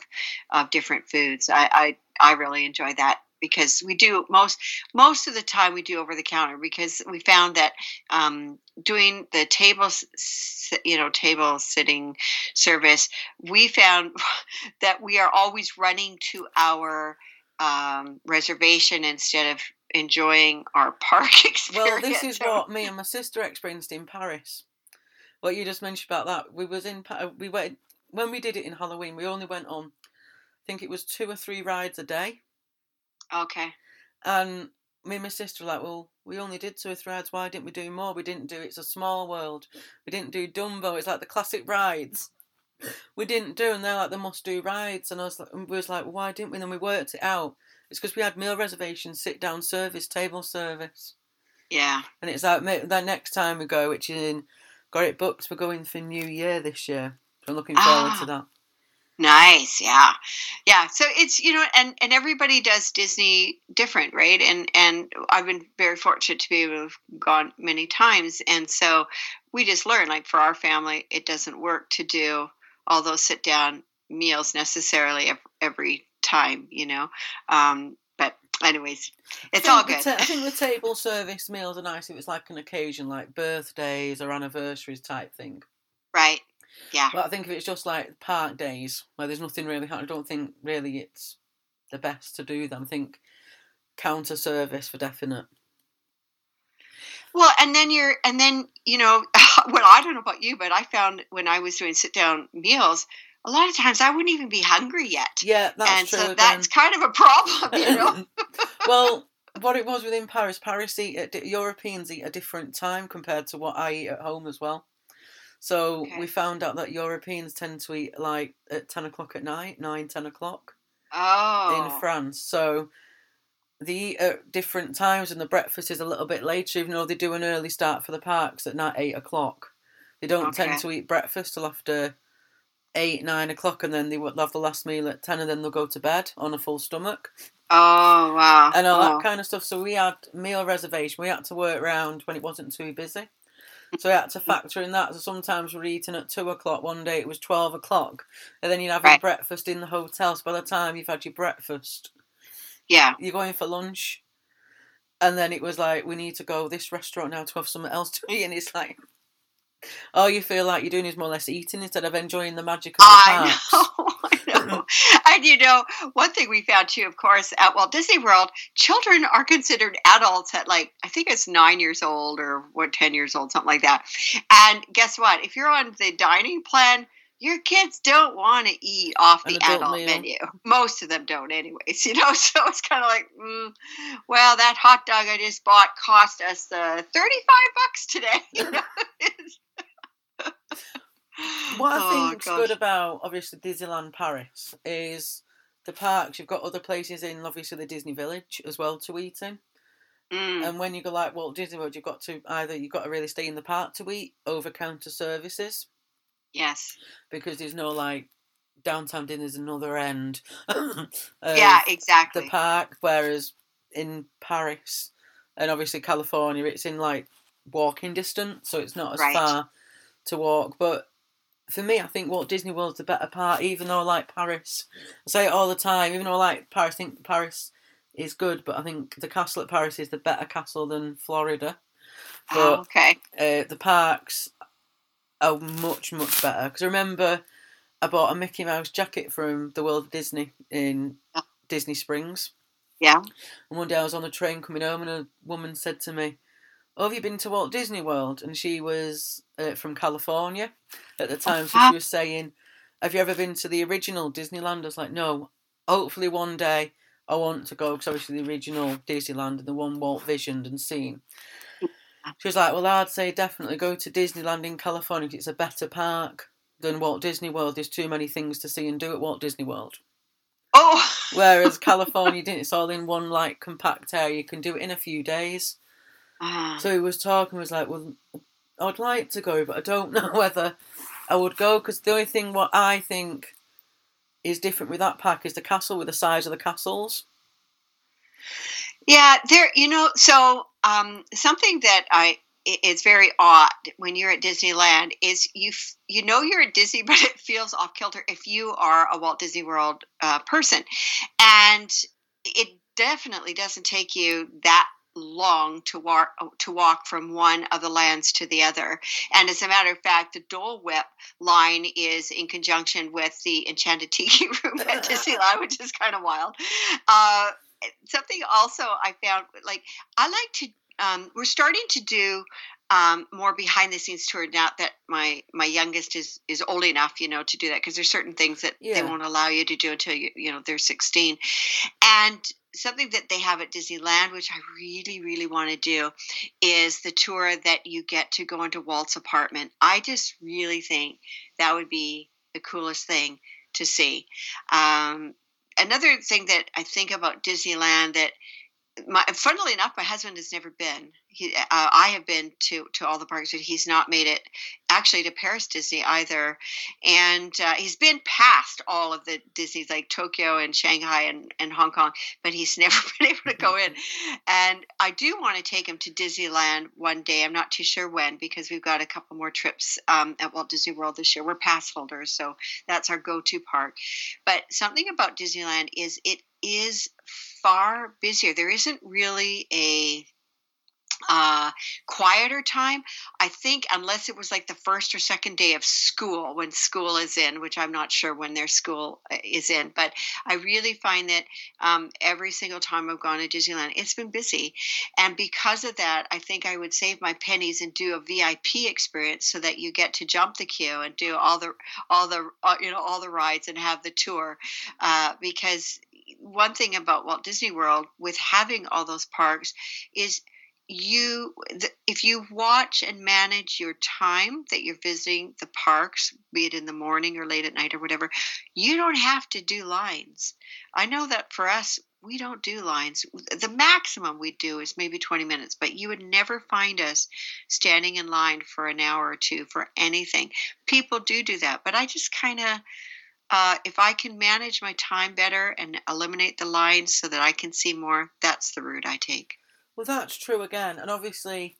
of different foods. I I, I really enjoy that because we do most most of the time we do over the counter because we found that um, doing the table you know table sitting service we found that we are always running to our um, reservation instead of enjoying our park experience. well, this is what me and my sister experienced in Paris. What you just mentioned about that, we was in we went when we did it in Halloween. We only went on, I think it was two or three rides a day. Okay. And me and my sister were like, well, we only did two or three rides. Why didn't we do more? We didn't do It's a Small World. We didn't do Dumbo. It's like the classic rides. we didn't do, and they're like, the must do rides. And I was like, we was like, why didn't we? And then we worked it out. It's because we had meal reservations, sit down service, table service. Yeah. And it's like, the next time we go, which is in, got it booked, we're going for New Year this year. So I'm looking forward Ah. to that. Nice, yeah, yeah. So it's you know, and and everybody does Disney different, right? And and I've been very fortunate to be able to have gone many times, and so we just learn. Like for our family, it doesn't work to do all those sit down meals necessarily every time, you know. Um, but anyways, it's all good. ta- I think the table service meals are nice if it's like an occasion, like birthdays or anniversaries type thing. right? Yeah. But I think if it's just like park days where there's nothing really, I don't think really it's the best to do them. I think counter service for definite. Well, and then you're, and then you know, well, I don't know about you, but I found when I was doing sit down meals, a lot of times I wouldn't even be hungry yet, Yeah, that's and true. And so again. that's kind of a problem, you know. well, what it was within Paris, Paris eat at Europeans eat a different time compared to what I eat at home as well. So Okay. we found out that Europeans tend to eat like at ten o'clock at night, nine, ten o'clock oh, in France. So they eat uh, at different times, and the breakfast is a little bit later, even though they do an early start for the parks at night, eight o'clock. They don't Okay. tend to eat breakfast till after eight, nine o'clock, and then they will have the last meal at ten, and then they'll go to bed on a full stomach oh, wow, and all oh. that kind of stuff. So we had meal reservation. We had to work around when it wasn't too busy. So we had to factor in that. So sometimes we're eating at two o'clock. One day it was twelve o'clock, and then you're having Right. breakfast in the hotel. So by the time you've had your breakfast, yeah, you're going for lunch, and then it was like we need to go this restaurant now to have something else to eat, and it's like. All you feel like you're doing is more or less eating instead of enjoying the magic of the I parks. know, I know. and you know, one thing we found too, of course, at Walt Disney World, children are considered adults at like I think it's nine years old or what ten years old, something like that. And guess what? If you're on the dining plan, your kids don't want to eat off the adult adult menu. Most of them don't, anyways. You know, so it's kind of like, mm, well, that hot dog I just bought cost us uh, thirty-five bucks today. You know? What I Oh, think's gosh. good about obviously Disneyland Paris is the parks. You've got other places in, obviously the Disney Village as well to eat in. Mm, And when you go like Walt Disney World, you've got to either you've got to really stay in the park to eat over counter services yes. because there's no like downtown dinner's another end. of yeah, exactly. the park, whereas in Paris and obviously California, it's in like walking distance, so it's not as Right. far to walk. But for me, I think Walt Disney World's the better part, even though I like Paris. I say it all the time, even though I like Paris, I think Paris is good, but I think the castle at Paris is the better castle than Florida. Oh, okay. uh, the parks are much, much better. Because I remember I bought a Mickey Mouse jacket from the World of Disney in Disney Springs. Yeah. And one day I was on a train coming home, and a woman said to me, oh, "Have you been to Walt Disney World?" And she was uh, from California at the time, so she was saying, "Have you ever been to the original Disneyland?" I was like, "No. Hopefully one day I want to go because obviously the original Disneyland and the one Walt visioned and seen." She was like, "Well, I'd say definitely go to Disneyland in California it's a better park than Walt Disney World. There's too many things to see and do at Walt Disney World." Oh, Whereas California didn't. It's all in one like compact area. You can do it in a few days. Ah, So he was talking. Was like, well, I'd like to go, but I don't know whether I would go because the only thing what I think is different with that pack is the castle with the size of the castles. yeah. There, you know. So, um, something that I it's very odd when you're at Disneyland is you f- you know you're at Disney, but it feels off kilter if you are a Walt Disney World uh, person, and it definitely doesn't take you that long to walk to walk from one of the lands to the other. And as a matter of fact, the Dole Whip line is in conjunction with the Enchanted Tiki Room at Disneyland, which is kind of wild. Uh, something also I found like I like to. Um, we're starting to do um, more behind the scenes tour now that my my youngest is is old enough, you know, to do that because there's certain things that they won't allow you to do until you you know they're 16, and something that they have at Disneyland, which I really really want to do, is the tour that you get to go into Walt's apartment. I just really think that would be the coolest thing to see. Um, another thing that I think about Disneyland that my, funnily enough, my husband has never been. He, uh, I have been to to all the parks, but he's not made it actually to Paris Disney either. And uh, he's been past all of the Disney's like Tokyo and Shanghai and, and Hong Kong, but he's never been able to go in. And I do want to take him to Disneyland one day. I'm not too sure when because we've got a couple more trips um, at Walt Disney World this year. We're pass holders, so that's our go-to park. But something about Disneyland is it is far busier. There isn't really a uh, quieter time. I think, unless it was like the first or second day of school, when school is in, which I'm not sure when their school uh, is in, but I really find that um, every single time I've gone to Disneyland, it's been busy. And because of that, I think I would save my pennies and do a VIP experience so that you get to jump the queue and do all the all the uh, you know all the rides and have the tour uh, because one thing about Walt Disney World with having all those parks is you if you watch and manage your time that you're visiting the parks be it in the morning or late at night or whatever you don't have to do lines. I know that for us we don't do lines. The maximum we do is maybe 20 minutes but you would never find us standing in line for an hour or two for anything. People do do that but i just kind of uh, if I can manage my time better and eliminate the lines so that I can see more, that's the route I take. Well, that's true again, and obviously,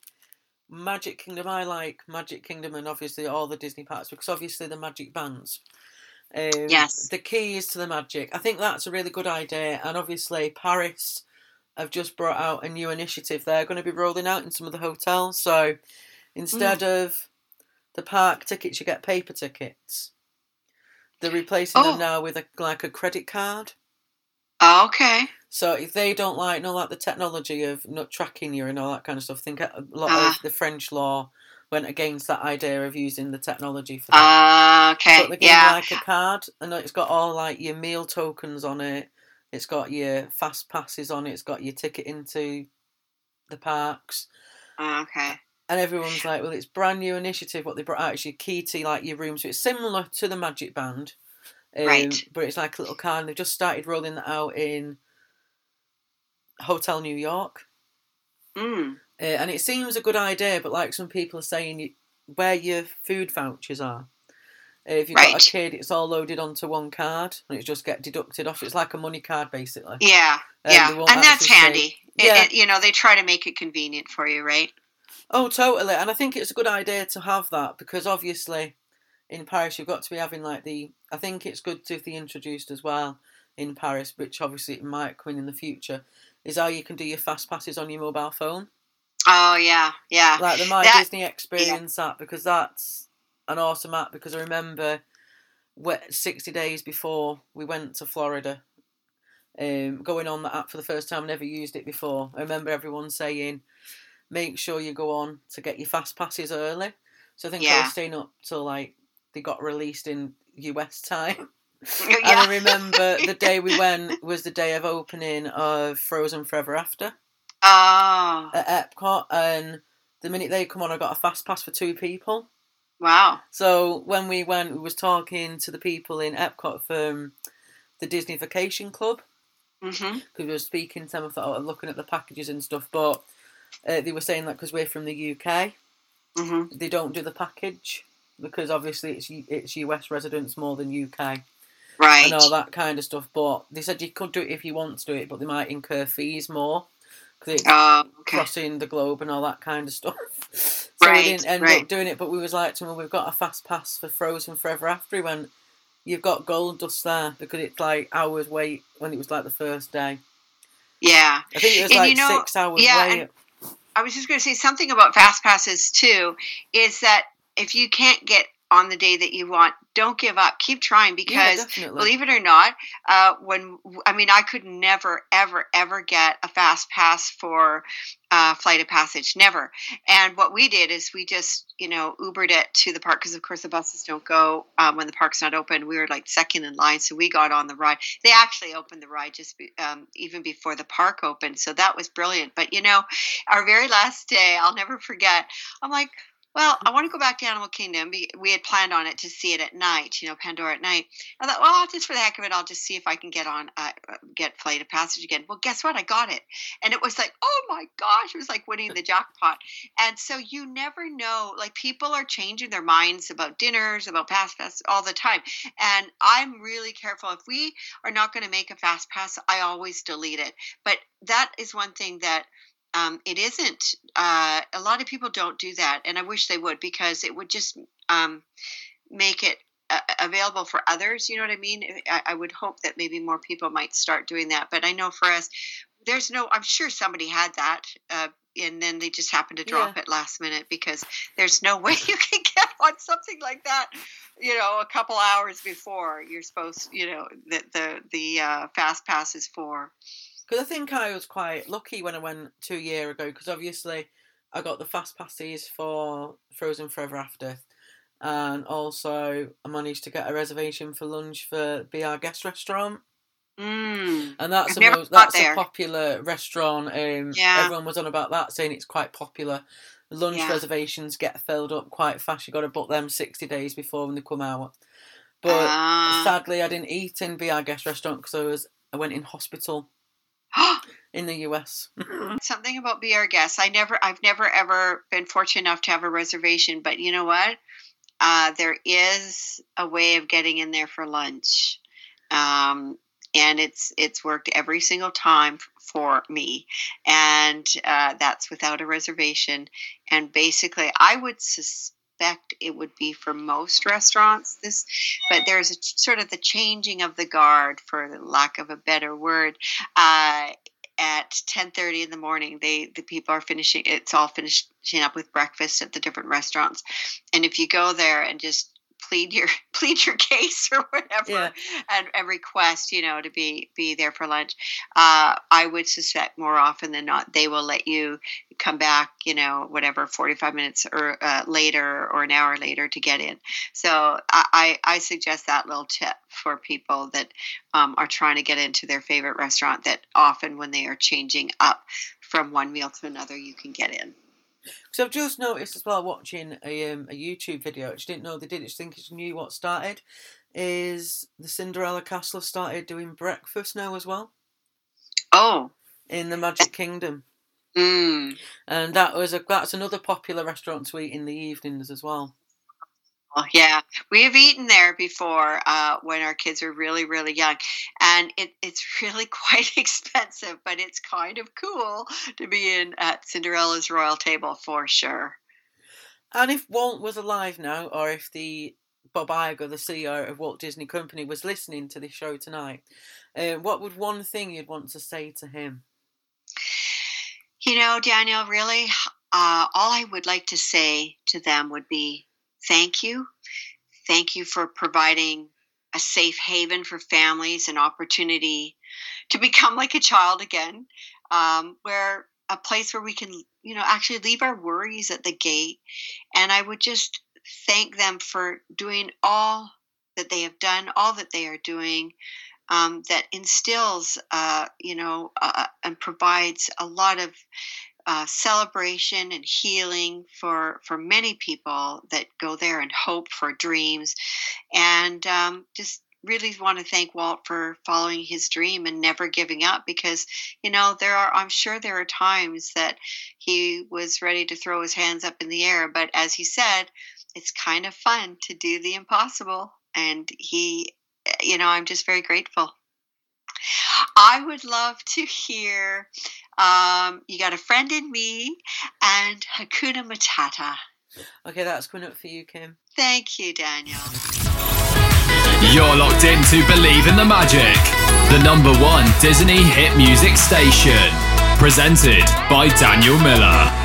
Magic Kingdom. I like Magic Kingdom, and obviously all the Disney parks because obviously the magic bands. Um, yes. The keys to the magic. I think that's a really good idea, and obviously Paris have just brought out a new initiative. They're going to be rolling out in some of the hotels. So instead mm. of the park tickets, you get paper tickets. They're replacing oh. them now with a like a credit card. Okay. So if they don't like, know, like the technology of not tracking you and all that kind of stuff, think a lot uh. of ah. the French law went against that idea of using the technology for that. Uh, okay. But they yeah. like a card, and it's got all like your meal tokens on it. It's got your fast passes on it. It's got your ticket into the parks. Okay and everyone's like, well, it's brand new initiative. What they brought out is your key to like your room, so it's similar to the Magic Band, um, right? But it's like a little car, and they've just started rolling that out in Hotel New York. Mm. Uh, and it seems a good idea, but like some people are saying, where your food vouchers are. Uh, if you've right. got a kid, it's all loaded onto one card, and it just get deducted off. It's like a money card, basically. Yeah, um, yeah, and that's handy. Say, yeah. It, it, you know, they try to make it convenient for you, right? Oh, totally. And I think it's a good idea to have that because obviously in Paris you've got to be having like the. I think it's good to be introduced as well in Paris, which obviously it might come in in the future, is how you can do your fast passes on your mobile phone. Oh yeah, yeah. Like the My that, Disney Experience yeah. app because that's an awesome app because I remember sixty days before we went to Florida, um, going on the app for the first time. Never used it before. I remember everyone saying make sure you go on to get your fast passes early. So I think yeah. I was staying up till like they got released in US time. Yeah. and I remember the day we went was the day of opening of Frozen Forever After. Ah. At Epcot, and the minute they come on, I got a fast pass for two people. Wow. So when we went, we was talking to the people in Epcot from the Disney Vacation Club. Mm-hmm. we were speaking to them, I thought, oh, looking at the packages and stuff, but uh, they were saying that because we're from the UK, mm-hmm. they don't do the package because obviously it's it's US residents more than UK, right, and all that kind of stuff. But they said you could do it if you want to do it, but they might incur fees more because it's uh, okay. crossing the globe and all that kind of stuff. so right, we didn't end right. up doing it, but we was like to him, well, we've got a fast pass for Frozen Forever After. He went, you've got gold dust there because it's like hours wait when it was like the first day. Yeah, I think it was and like you know, six hours yeah, wait. I was just going to say something about fast passes too. Is that if you can't get on the day that you want, don't give up. Keep trying because, yeah, believe it or not, uh, when I mean, I could never, ever, ever get a fast pass for uh, Flight of Passage, never. And what we did is we just, you know, Ubered it to the park because, of course, the buses don't go um, when the park's not open. We were like second in line, so we got on the ride. They actually opened the ride just be, um, even before the park opened, so that was brilliant. But you know, our very last day, I'll never forget. I'm like Well, I want to go back to Animal Kingdom. We had planned on it to see it at night, you know, Pandora at night. I thought, well, just for the heck of it, I'll just see if I can get on, uh, get Flight of Passage again. Well, guess what? I got it, and it was like, oh my gosh, it was like winning the jackpot. And so you never know. Like people are changing their minds about dinners, about fast pass all the time, and I'm really careful. If we are not going to make a fast pass, I always delete it. But that is one thing that um, it isn't. Uh, a lot of people don't do that, and I wish they would because it would just um, make it uh, available for others. You know what I mean? I, I, would hope that maybe more people might start doing that. But I know for us, there's no. I'm sure somebody had that. Uh, and then they just happened to drop yeah. it last minute because there's no way you can get on something like that you know a couple hours before you're supposed you know the the the uh, fast pass is for because I think I was quite lucky when I went two year ago. Because obviously, I got the fast passes for Frozen Forever After, and also I managed to get a reservation for lunch for Be Our Guest restaurant. Mm, and that's a most, that's a popular restaurant. Um, yeah. everyone was on about that, saying it's quite popular. Lunch yeah. reservations get filled up quite fast. You got to book them sixty days before when they come out. But uh, sadly, I didn't eat in Be Our Guest restaurant because I was I went in hospital in the US. Something about Be Our Guest. I never, I've never ever been fortunate enough to have a reservation, but you know what? Uh, there is a way of getting in there for lunch, um, and it's it's worked every single time for me, and uh, that's without a reservation. And basically, I would suspect it would be for most restaurants this but there's a, sort of the changing of the guard for lack of a better word uh, at 10:30 in the morning they the people are finishing it's all finishing up with breakfast at the different restaurants. And if you go there and just plead your plead your case or whatever yeah. and, and request you know to be be there for lunch. Uh, i would suspect more often than not they will let you come back you know whatever 45 minutes or uh, later or an hour later to get in. So i i suggest that little tip for people that um, are trying to get into their favorite restaurant that often when they are changing up from one meal to another you can get in because I've just noticed as well watching a um, a YouTube video, which I didn't know they did. I think it's new what started. Is the Cinderella Castle started doing breakfast now as well? Oh, in the Magic Kingdom. Mm. And that was a that's another popular restaurant to eat in the evenings as well. Oh, yeah, we have eaten there before uh, when our kids were really, really young, and it, it's really quite expensive, but it's kind of cool to be in at Cinderella's royal table for sure. And if Walt was alive now, or if the Bob Iger, the CEO of Walt Disney Company, was listening to this show tonight, uh, what would one thing you'd want to say to him? You know, Daniel, really, uh, all I would like to say to them would be thank you. Thank you for providing a safe haven for families, an opportunity to become like a child again, um, where a place where we can, you know, actually leave our worries at the gate. And I would just thank them for doing all that they have done, all that they are doing. Um, that instills, uh, you know, uh, and provides a lot of uh, celebration and healing for for many people that go there and hope for dreams, and um, just really want to thank Walt for following his dream and never giving up because you know there are I'm sure there are times that he was ready to throw his hands up in the air but as he said it's kind of fun to do the impossible. And he you know I'm just very grateful I would love to hear um, You Got a Friend in Me and Hakuna Matata. Okay, that's coming up for you, Kim. Thank you, Daniel. You're locked in to Believe in the Magic, the number one Disney hit music station. Presented by Daniel Miller.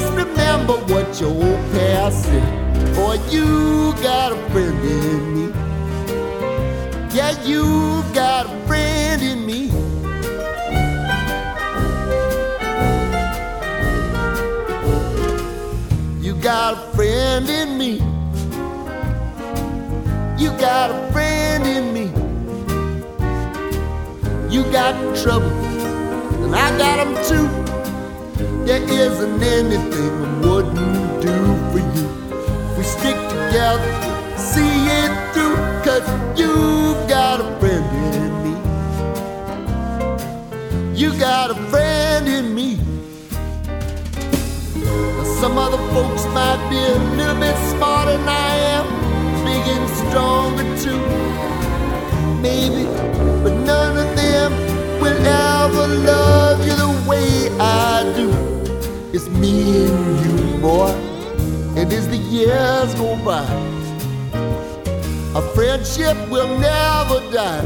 Just remember what your old past said. Boy, you got a friend in me. Yeah, you got a friend in me. You got a friend in me. You got a friend in me. You got trouble, and I got them too. There isn't anything I wouldn't do for you. We stick together, see it through, cause you've got a friend in me. You got a friend in me. Now, some other folks might be a little bit smarter than I am, big and stronger too. Maybe, but none of them will ever love you the way I do. It's me and you, boy. And as the years go by, our friendship will never die.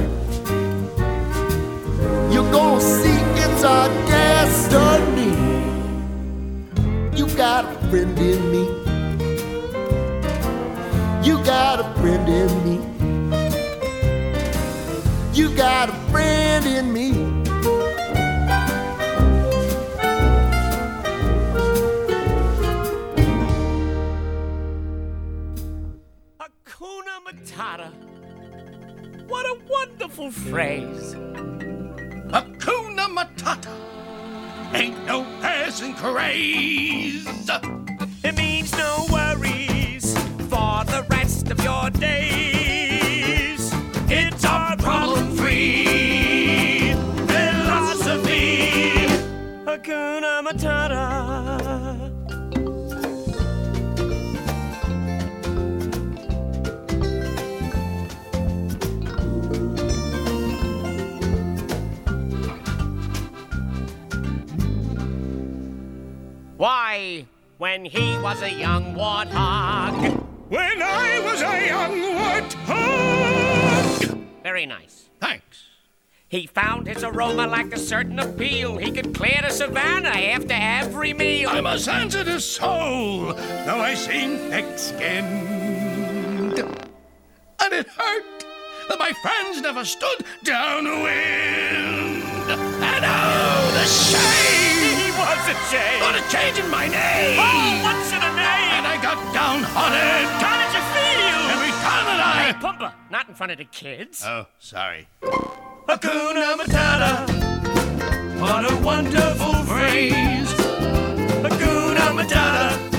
You're gonna see it's our destiny. You got a friend in me. You got a friend in me. You got a friend in me. Hakuna What a wonderful phrase. Hakuna Matata. Ain't no passing craze. It means no worries for the rest of your days. It's our problem free philosophy. Hakuna Matata. Why, when he was a young warthog. When I was a young warthog. Very nice. Thanks. He found his aroma lacked a certain appeal. He could clear the savannah after every meal. I'm a sensitive soul, though I seem thick-skinned. And it hurt that my friends never stood downwind. And oh, the shame! Was a shame. What a change in my name! Oh, what's in a name? And I got downhearted. How did you feel? Every time that Hey, I... Pumbaa, not in front of the kids. Oh, sorry. Hakuna Matata. What a wonderful phrase. Hakuna Matata.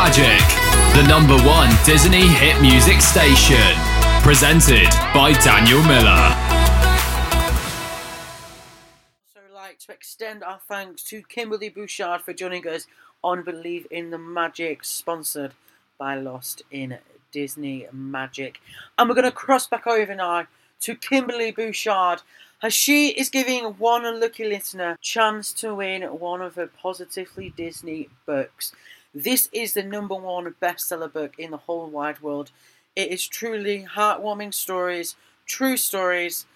Magic, the number one Disney hit music station. Presented by Daniel Miller. also like to extend our thanks to Kimberly Bouchard for joining us on Believe in the Magic, sponsored by Lost in Disney Magic. And we're going to cross back over now to Kimberly Bouchard as she is giving one lucky listener chance to win one of her Positively Disney books. This is the number one bestseller book in the whole wide world. It is truly heartwarming stories, true stories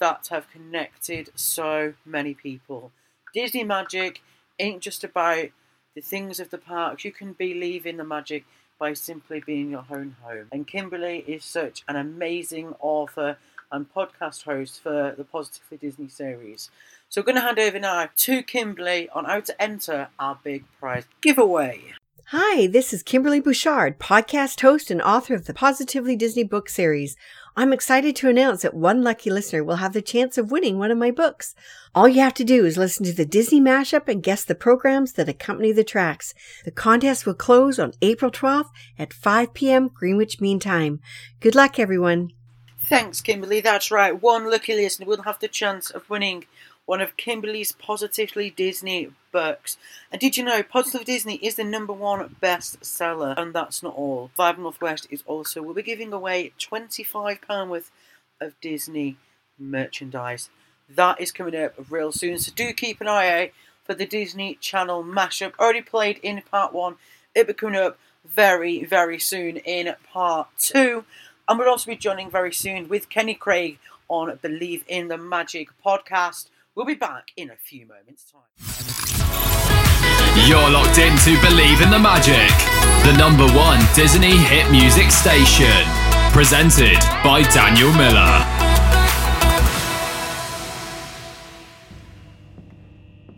that have connected so many people. Disney Magic ain't just about the things of the parks. You can believe in the magic by simply being your own home. And Kimberly is such an amazing author and podcast host for the Positively Disney series. So we're going to hand over now to Kimberly on how to enter our big prize giveaway. Hi, this is Kimberly Bouchard, podcast host and author of the Positively Disney book series. I'm excited to announce that one lucky listener will have the chance of winning one of my books. All you have to do is listen to the Disney mashup and guess the programs that accompany the tracks. The contest will close on April 12th at 5 p.m. Greenwich Mean Time. Good luck, everyone. Thanks, Kimberly. That's right. One lucky listener will have the chance of winning one of Kimberly's Positively Disney books. And did you know Positive Disney is the number one bestseller? And that's not all. Vibe Northwest is also, we'll be giving away £25 worth of Disney merchandise. That is coming up real soon. So do keep an eye out for the Disney Channel mashup. Already played in part one. It'll be coming up very, very soon in part two. And we'll also be joining very soon with Kenny Craig on Believe in the Magic podcast. We'll be back in a few moments' time. You're locked in to Believe in the Magic, the number one Disney hit music station. Presented by Daniel Miller.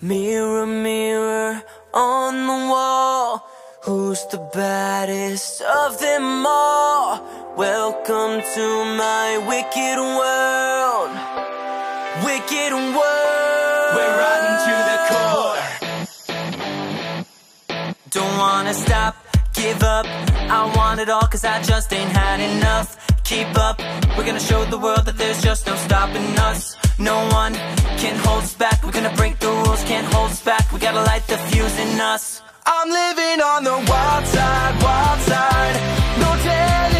Mirror, mirror on the wall, who's the baddest of them all? Welcome to my wicked world, wicked world. We're rotten to the core. Don't wanna stop, give up. I want it all, cause I just ain't had enough. Keep up, we're gonna show the world that there's just no stopping us. No one can hold us back. We're gonna break the rules, can't hold us back. We gotta light the fuse in us. I'm living on the wild side, wild side. No telling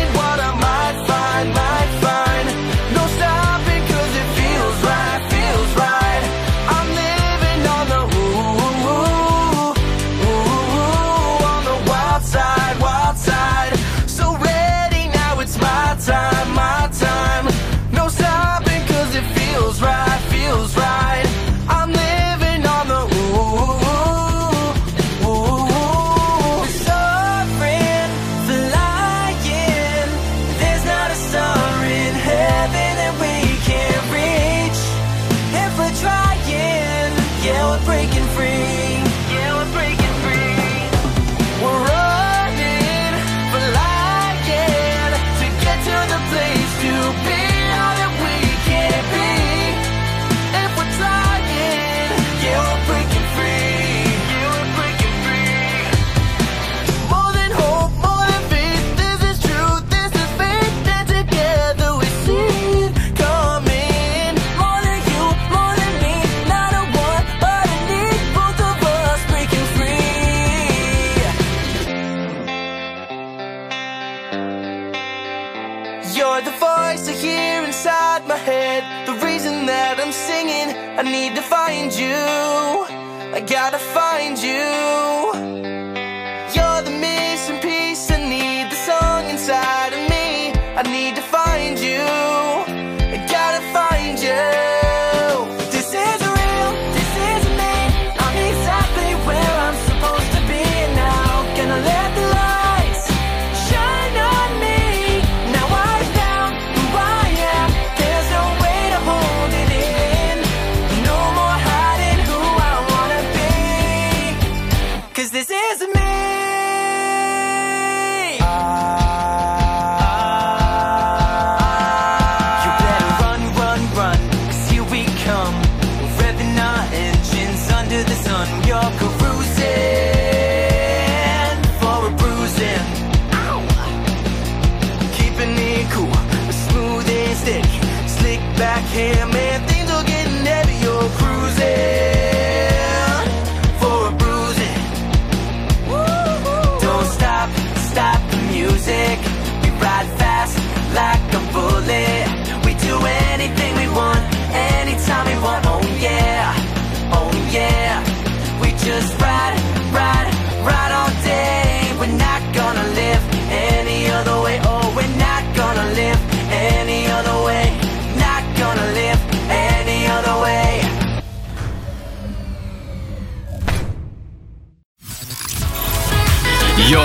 I need to find you. I gotta find you.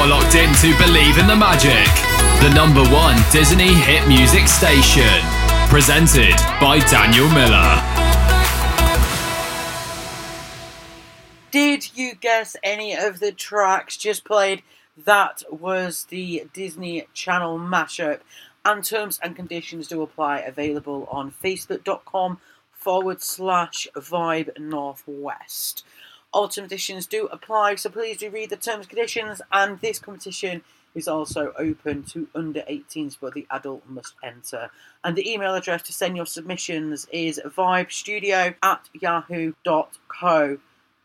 are locked in to Believe in the Magic, the number one Disney hit music station. Presented by Daniel Miller. Did you guess any of the tracks just played? That was the Disney Channel mashup. And terms and conditions do apply, available on facebook.com forward slash vibe northwest. Autumn editions do apply, so please do read the terms and conditions. And this competition is also open to under 18s, but the adult must enter. And the email address to send your submissions is vibestudio at yahoo.co.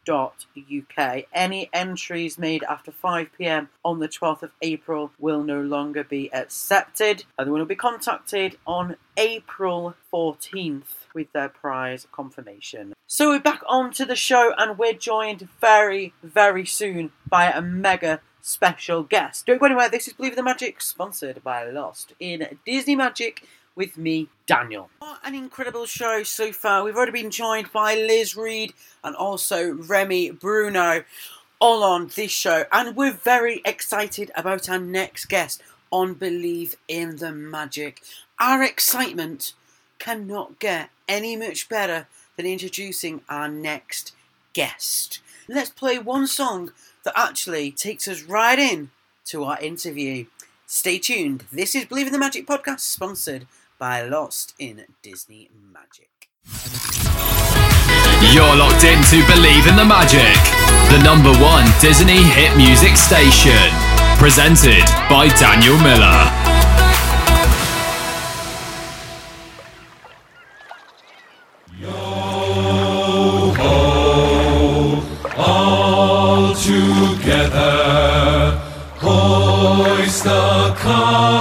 UK. Any entries made after 5 pm on the 12th of April will no longer be accepted. Everyone will be contacted on April 14th with their prize confirmation. So we're back on to the show and we're joined very, very soon by a mega special guest. Don't go anywhere, this is Believe in the Magic, sponsored by Lost in Disney Magic with me, Daniel. What an incredible show so far. We've already been joined by Liz Reed and also Remy Bruno all on this show, and we're very excited about our next guest on Believe in the Magic. Our excitement cannot get any much better than introducing our next guest. Let's play one song that actually takes us right in to our interview. Stay tuned. This is Believe in the Magic podcast, sponsored by Lost in Disney Magic. You're locked in to Believe in the Magic, the number one Disney hit music station, presented by Daniel Miller. come.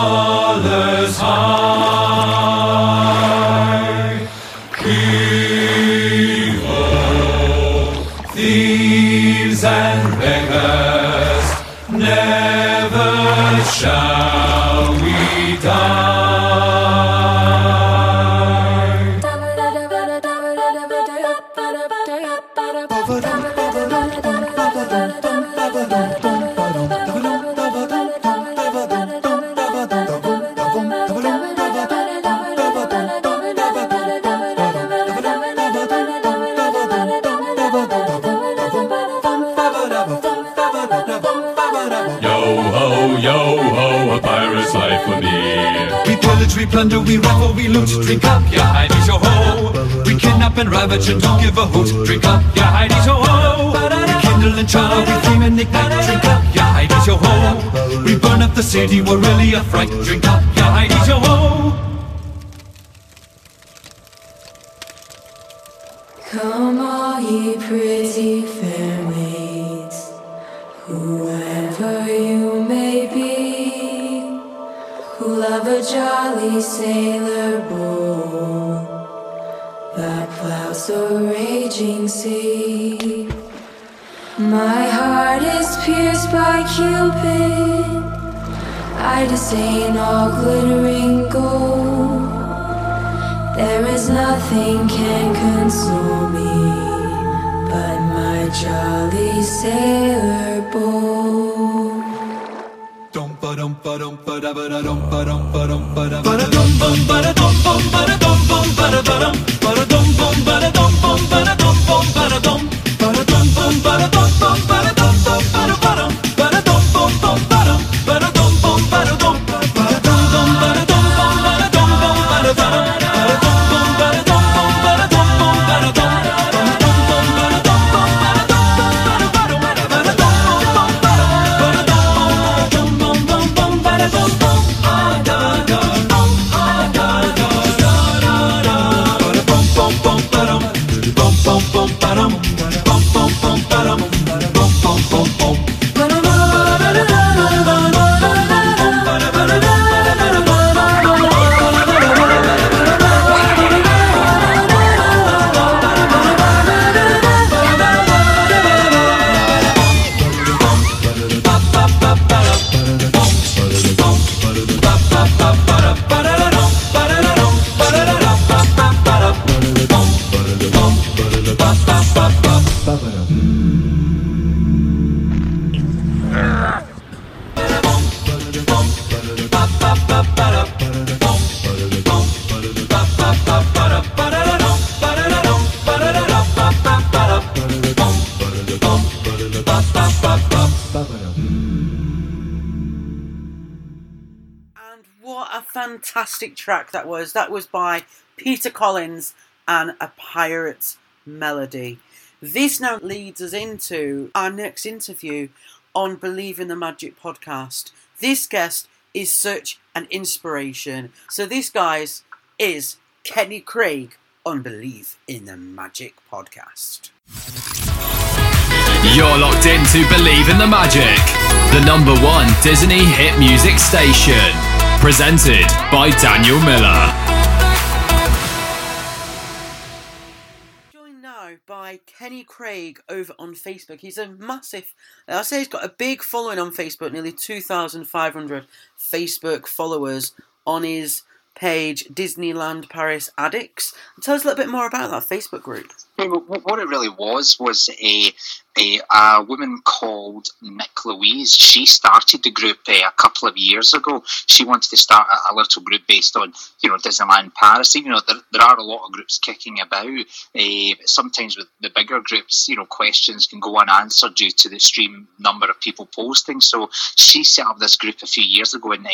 we plunder, we rifle, we loot. Drink up, ya heinies, yo ho. We kidnap and ravage and don't give a hoot. Drink up, ya heinies, yo ho. We kindle and char, we flame and ignite. Drink up, ya heinies, yo ho. We burn up the city, we're really a fright. Drink up, ya heinies, yo ho. sailor boy that plows the raging sea. My heart is pierced by Cupid. I disdain all glittering gold. There is nothing can console me but my jolly sailor boy bum bum bada bada dum bum bum bada bada dum bum bada dum bum bada dum bum bada bada dum bada dum bum bada dum bum bada dum bum bada dum bada dum bum bada dum fantastic track that was. That was by Peter Collins and A Pirate's Melody. This now leads us into our next interview on Believe in the Magic podcast. This guest is such an inspiration. So, this, guys, is Kenny Craig on Believe in the Magic podcast. You're locked into Believe in the Magic, the number one Disney hit music station. Presented by Daniel Miller. Joined now by Kenny Craig over on Facebook. He's a massive, I'll say he's got a big following on Facebook, nearly 2,500 Facebook followers on his page, Disneyland Paris Addicts. Tell us a little bit more about that Facebook group. Hey, wh- wh- What it really was was a, a a woman called Nick Louise. She started the group uh, a couple of years ago. She wanted to start a, a little group based on you know Disneyland Paris. Even though there, there are a lot of groups kicking about, uh, sometimes with the bigger groups, you know, questions can go unanswered due to the extreme number of people posting. So she set up this group a few years ago and uh,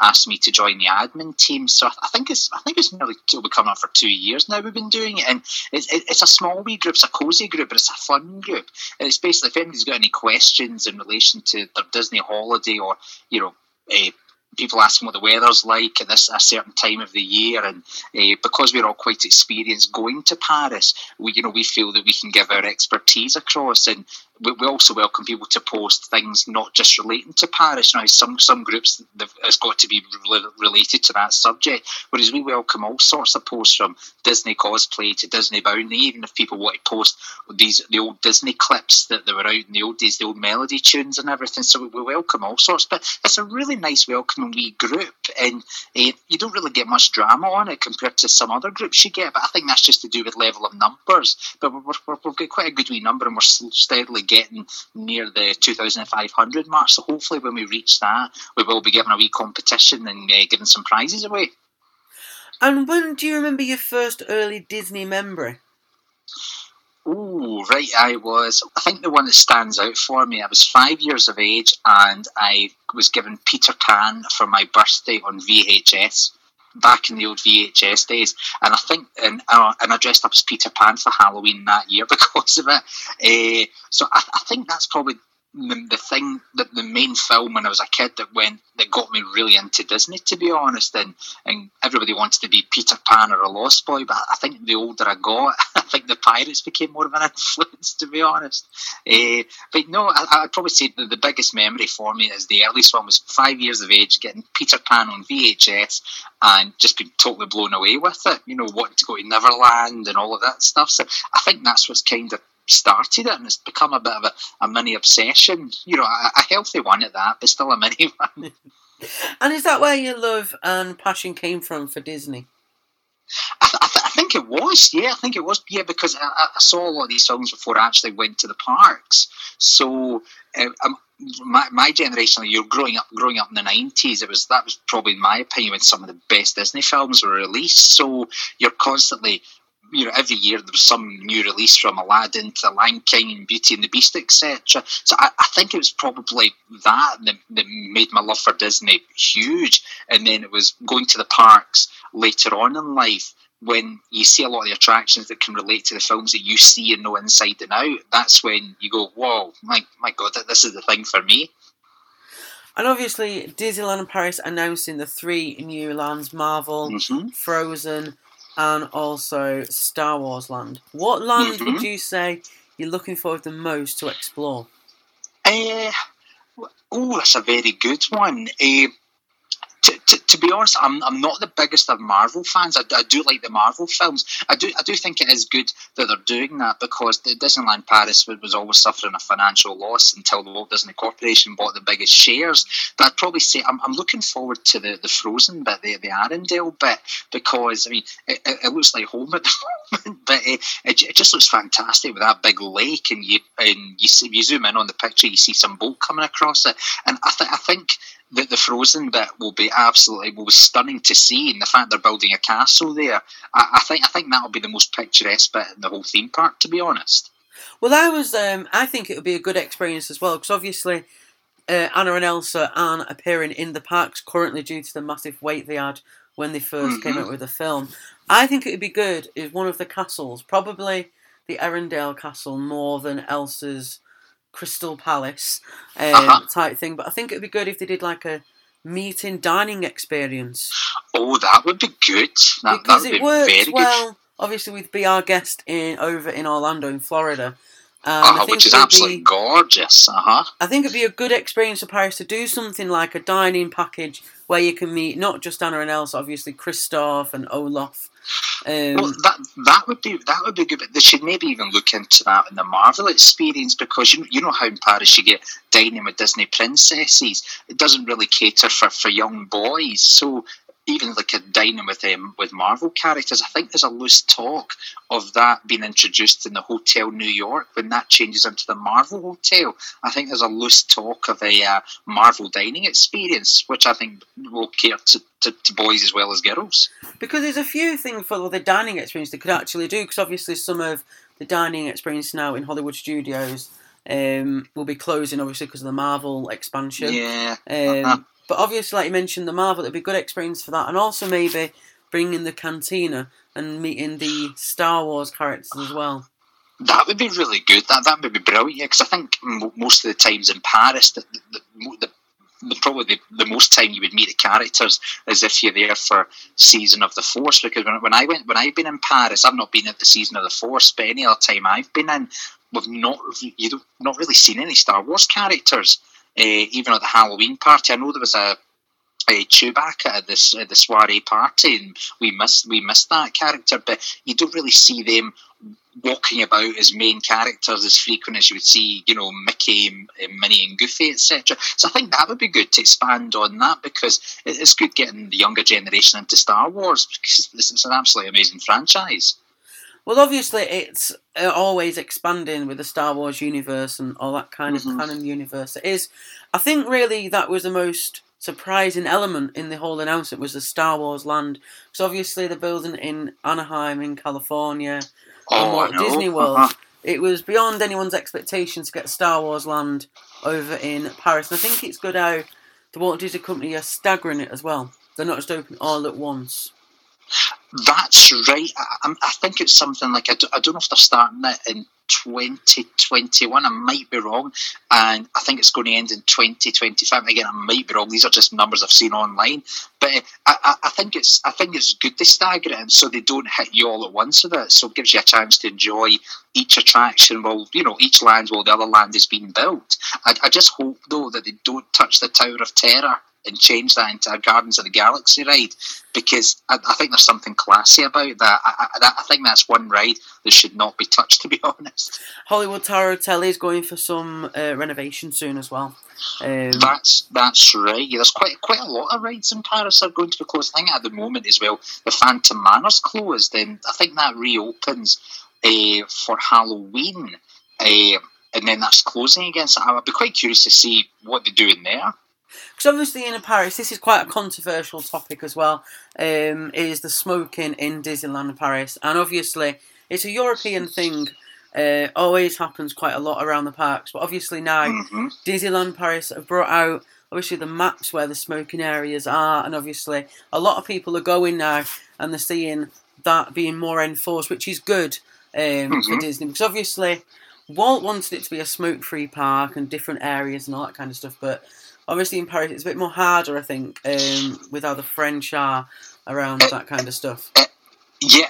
asked me to join the admin team. So I, think it's I think it's nearly it'll be coming up for two years now. We've been doing it, and it's, it- it's a small wee group, it's a cozy group, but it's a fun group. And it's basically if anybody's got any questions in relation to their Disney holiday or you know. Uh, People asking what the weather's like at this a certain time of the year, and uh, because we're all quite experienced going to Paris, we you know we feel that we can give our expertise across, and we, we also welcome people to post things not just relating to Paris. Now, some some groups it's got to be re- related to that subject, whereas we welcome all sorts of posts from Disney cosplay to Disney bound. Even if people want to post these the old Disney clips that, that were out in the old days, the old melody tunes and everything, so we, we welcome all sorts. But it's a really nice welcoming wee group, and uh, you don't really get much drama on it compared to some other groups you get. But I think that's just to do with level of numbers. But we're, we've got quite a good wee number, and we're steadily getting near the 2,500 mark. So hopefully, when we reach that, we will be giving a wee competition and uh, giving some prizes away. And when do you remember your first early Disney memory? Oh, right. I was, I think the one that stands out for me, I was five years of age and I was given Peter Pan for my birthday on VHS back in the old VHS days. And I think, and, uh, and I dressed up as Peter Pan for Halloween that year because of it. Uh, so I, I think that's probably the, thing that the main film when I was a kid that went that got me really into Disney to be honest and and everybody wants to be Peter Pan or a Lost Boy but I think the older I got I think the pirates became more of an influence to be honest. Uh, but no I, I'd probably say the biggest memory for me is the earliest one was five years of age getting Peter Pan on VHS and just being totally blown away with it you know wanting to go to Neverland and all of that stuff. So I think that's what's kind of started it and it's become a bit of a, a mini obsession you know a, a healthy one at that but still a mini one And is that where your love and passion came from for Disney? I, th- I, th- I think it was, yeah, I think it was, yeah, because I, I saw a lot of these films before I actually went to the parks. So, uh, um, my, my generation, you're growing up, growing up in the nineties. It was that was probably, in my opinion, when some of the best Disney films were released. So you're constantly. You know, every year there was some new release from Aladdin to Lion King and Beauty and the Beast, etc. So I, I think it was probably that, that that made my love for Disney huge. And then it was going to the parks later on in life when you see a lot of the attractions that can relate to the films that you see and know inside and out, that's when you go, "Whoa, my my God, this is the thing for me." And obviously, Disneyland Paris announcing the three new lands Marvel, mm-hmm. Frozen, and also Star Wars Land. What land would Mhm. you say you're looking forward the most to explore? Uh, oh, that's a very good one. Uh, to, to, to be honest, I'm, I'm not the biggest of Marvel fans. I, I do like the Marvel films. I do I do think it is good that they're doing that because the Disneyland Paris was, always suffering a financial loss until the Walt Disney Corporation bought the biggest shares. But I'd probably say I'm, I'm looking forward to the, the Frozen bit, the, the Arendelle bit, because I mean it, it, looks like home at the moment, but it, it, it just looks fantastic with that big lake, and you and you see you zoom in on the picture, you see some boat coming across it, and I, th- I think that the Frozen bit will be absolutely will be stunning to see, and the fact they're building a castle there, I, I think I think that'll be the most picturesque bit in the whole theme park. To be honest, Well, I was. Um, I think it would be a good experience as well because obviously, uh, Anna and Elsa aren't appearing in the parks currently due to the massive weight they had when they 1st came Mhm. out with the film. I think it would be good if one of the castles, probably the Arendelle Castle, more than Elsa's Crystal Palace um, Uh-huh. type thing. But I think it would be good if they did like a meeting dining experience Oh, that would be good. That, because it be works very good. well. Obviously, with Be Our Guest in over in Orlando, in Florida, Uh-huh, which is absolutely be, gorgeous. Uh huh. I think it'd be a good experience for Paris to do something like a dining package where you can meet not just Anna and Elsa, obviously Kristoff and Olaf. Um, well, that that would be that would be good. But they should maybe even look into that in the Marvel experience because you you know how in Paris you get dining with Disney princesses. It doesn't really cater for, for young boys. So even like a dining with um, with Marvel characters, I think there's a loose talk of that being introduced in the Hotel New York when that changes into the Marvel Hotel. I think there's a loose talk of a uh, Marvel dining experience, which I think will cater to, to, to boys as well as girls. Because there's a few things for the dining experience they could actually do. Because obviously, some of the dining experience now in Hollywood studios um, will be closing, obviously, because of the Marvel expansion. Yeah. Um, Uh-huh. But obviously, like you mentioned, the Marvel, it'd be a good experience for that. And also, maybe bringing the cantina and meeting the Star Wars characters as well. That would be really good. That that would be brilliant. Yeah, because I think m- most of the times in Paris, the, the, the, the, probably the, most time you would meet the characters is if you're there for season of the Force. Because when, when I went, when I've been in Paris, I've not been at the season of the Force, but any other time I've been in, we've not you not really seen any Star Wars characters. Uh, even at the Halloween party, I know there was a Chewbacca at this at the soiree party, and we missed we missed that character. But you don't really see them walking about as main characters as frequent as you would see, you know, Mickey, and Minnie, and Goofy, etc. So I think that would be good to expand on that because it's good getting the younger generation into Star Wars because it's an absolutely amazing franchise. Well, obviously, it's uh, always expanding with the Star Wars universe and all that kind of canon universe. It is. I think really that was the most surprising element in the whole announcement was the Star Wars land. Because obviously they're building in Anaheim in California, Oh, and Walt Disney World. Uh-huh. It was beyond anyone's expectations to get Star Wars land over in Paris. And I think it's good how the Walt Disney Company are staggering it as well. They're not just opening all at once. That's right. I, I'm- think it's something like I don't, I know if they're starting it in 2021. I might be wrong, and I think it's going to end in 2025. Again, I might be wrong. These are just numbers I've seen online, but uh, I, I, I think it's I think it's good to stagger it, so they don't hit you all at once with it. So it gives you a chance to enjoy each attraction while you know each land while the other land is being built. I, I just hope though that they don't touch the Tower of Terror and change that into a Guardians of the Galaxy ride because I, I think there's something classy about that. I, I, I think that's one ride that should not be touched, to be honest. Hollywood Tower Hotel is going for some uh, renovation soon as well. Um, That's that's right. Yeah, there's quite quite a lot of rides in Paris are going to be closed. I think at the moment as well, the Phantom Manor's closed, and I think that reopens uh, for Halloween, uh, and then that's closing again. So I'd be quite curious to see what they're doing there. Because obviously in Paris, this is quite a controversial topic as well. Um, is the smoking in Disneyland Paris, and obviously it's a European thing. Uh, always happens quite a lot around the parks, but obviously now Mm-hmm. Disneyland Paris have brought out obviously the maps where the smoking areas are, and obviously a lot of people are going now and they're seeing that being more enforced, which is good um, for Mhm. Disney because obviously Walt wanted it to be a smoke-free park and different areas and all that kind of stuff, but obviously in Paris it's a bit more harder, I think, um, with how the French are around that kind of stuff. Yeah.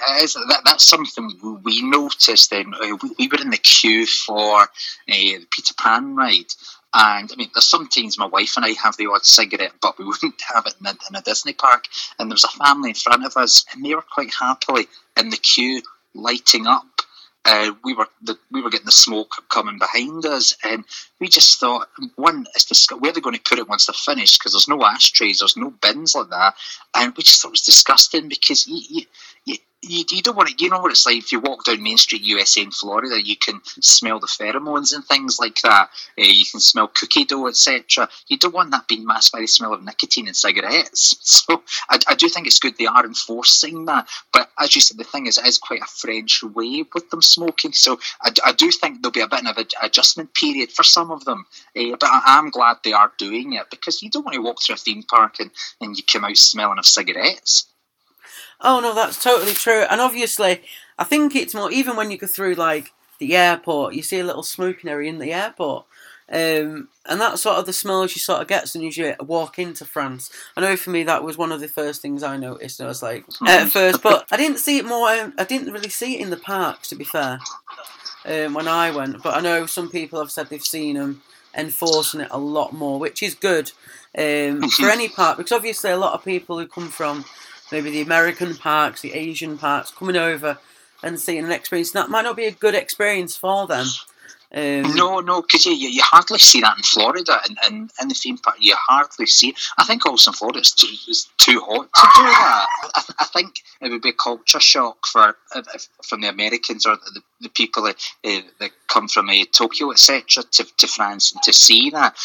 That, that's something we noticed. Then uh, we, we were in the queue for uh, the Peter Pan ride, and I mean, there's some sometimes my wife and I have the odd cigarette, but we wouldn't have it in a, in a Disney park. And there was a family in front of us, and they were quite happily in the queue lighting up. Uh, we were the, we were getting the smoke coming behind us, and we just thought, one, it's dis- where they're going to put it once they're finished? Because there's no ashtrays, there's no bins like that, and we just thought it was disgusting because you, you, you, you, you don't want to. You know what it's like if you walk down Main Street, USA in Florida, you can smell the pheromones and things like that. Uh, you can smell cookie dough, etc. You don't want that being masked by the smell of nicotine and cigarettes. So I, I do think it's good they are enforcing that. But as you said, the thing is, it is quite a French way with them smoking. So I, I do think there'll be a bit of an adjustment period for some of them. Uh, but I am glad they are doing it because you don't want to walk through a theme park and, and you come out smelling of cigarettes. Oh no, that's totally true. And obviously, I think it's more even when you go through like the airport, you see a little smoking area in the airport. Um, and that's sort of the smells you sort of get as soon as you walk into France. I know for me that was one of the first things I noticed. I was like at first, but I didn't see it more. Um, I didn't really see it in the parks, to be fair, um, when I went. But I know some people have said they've seen them enforcing it a lot more, which is good um, for any park because obviously a lot of people who come from maybe the American parks, the Asian parks, coming over and seeing an experience. That might not be a good experience for them. Um, no, no, because you, you, hardly see that in Florida and, and in the theme park. You hardly see. I think also in Florida it's too, it's too hot to do that. I, I think it would be a culture shock for uh, from the Americans or the, the people that, uh, that come from uh, Tokyo, etc., to, to France and to see that.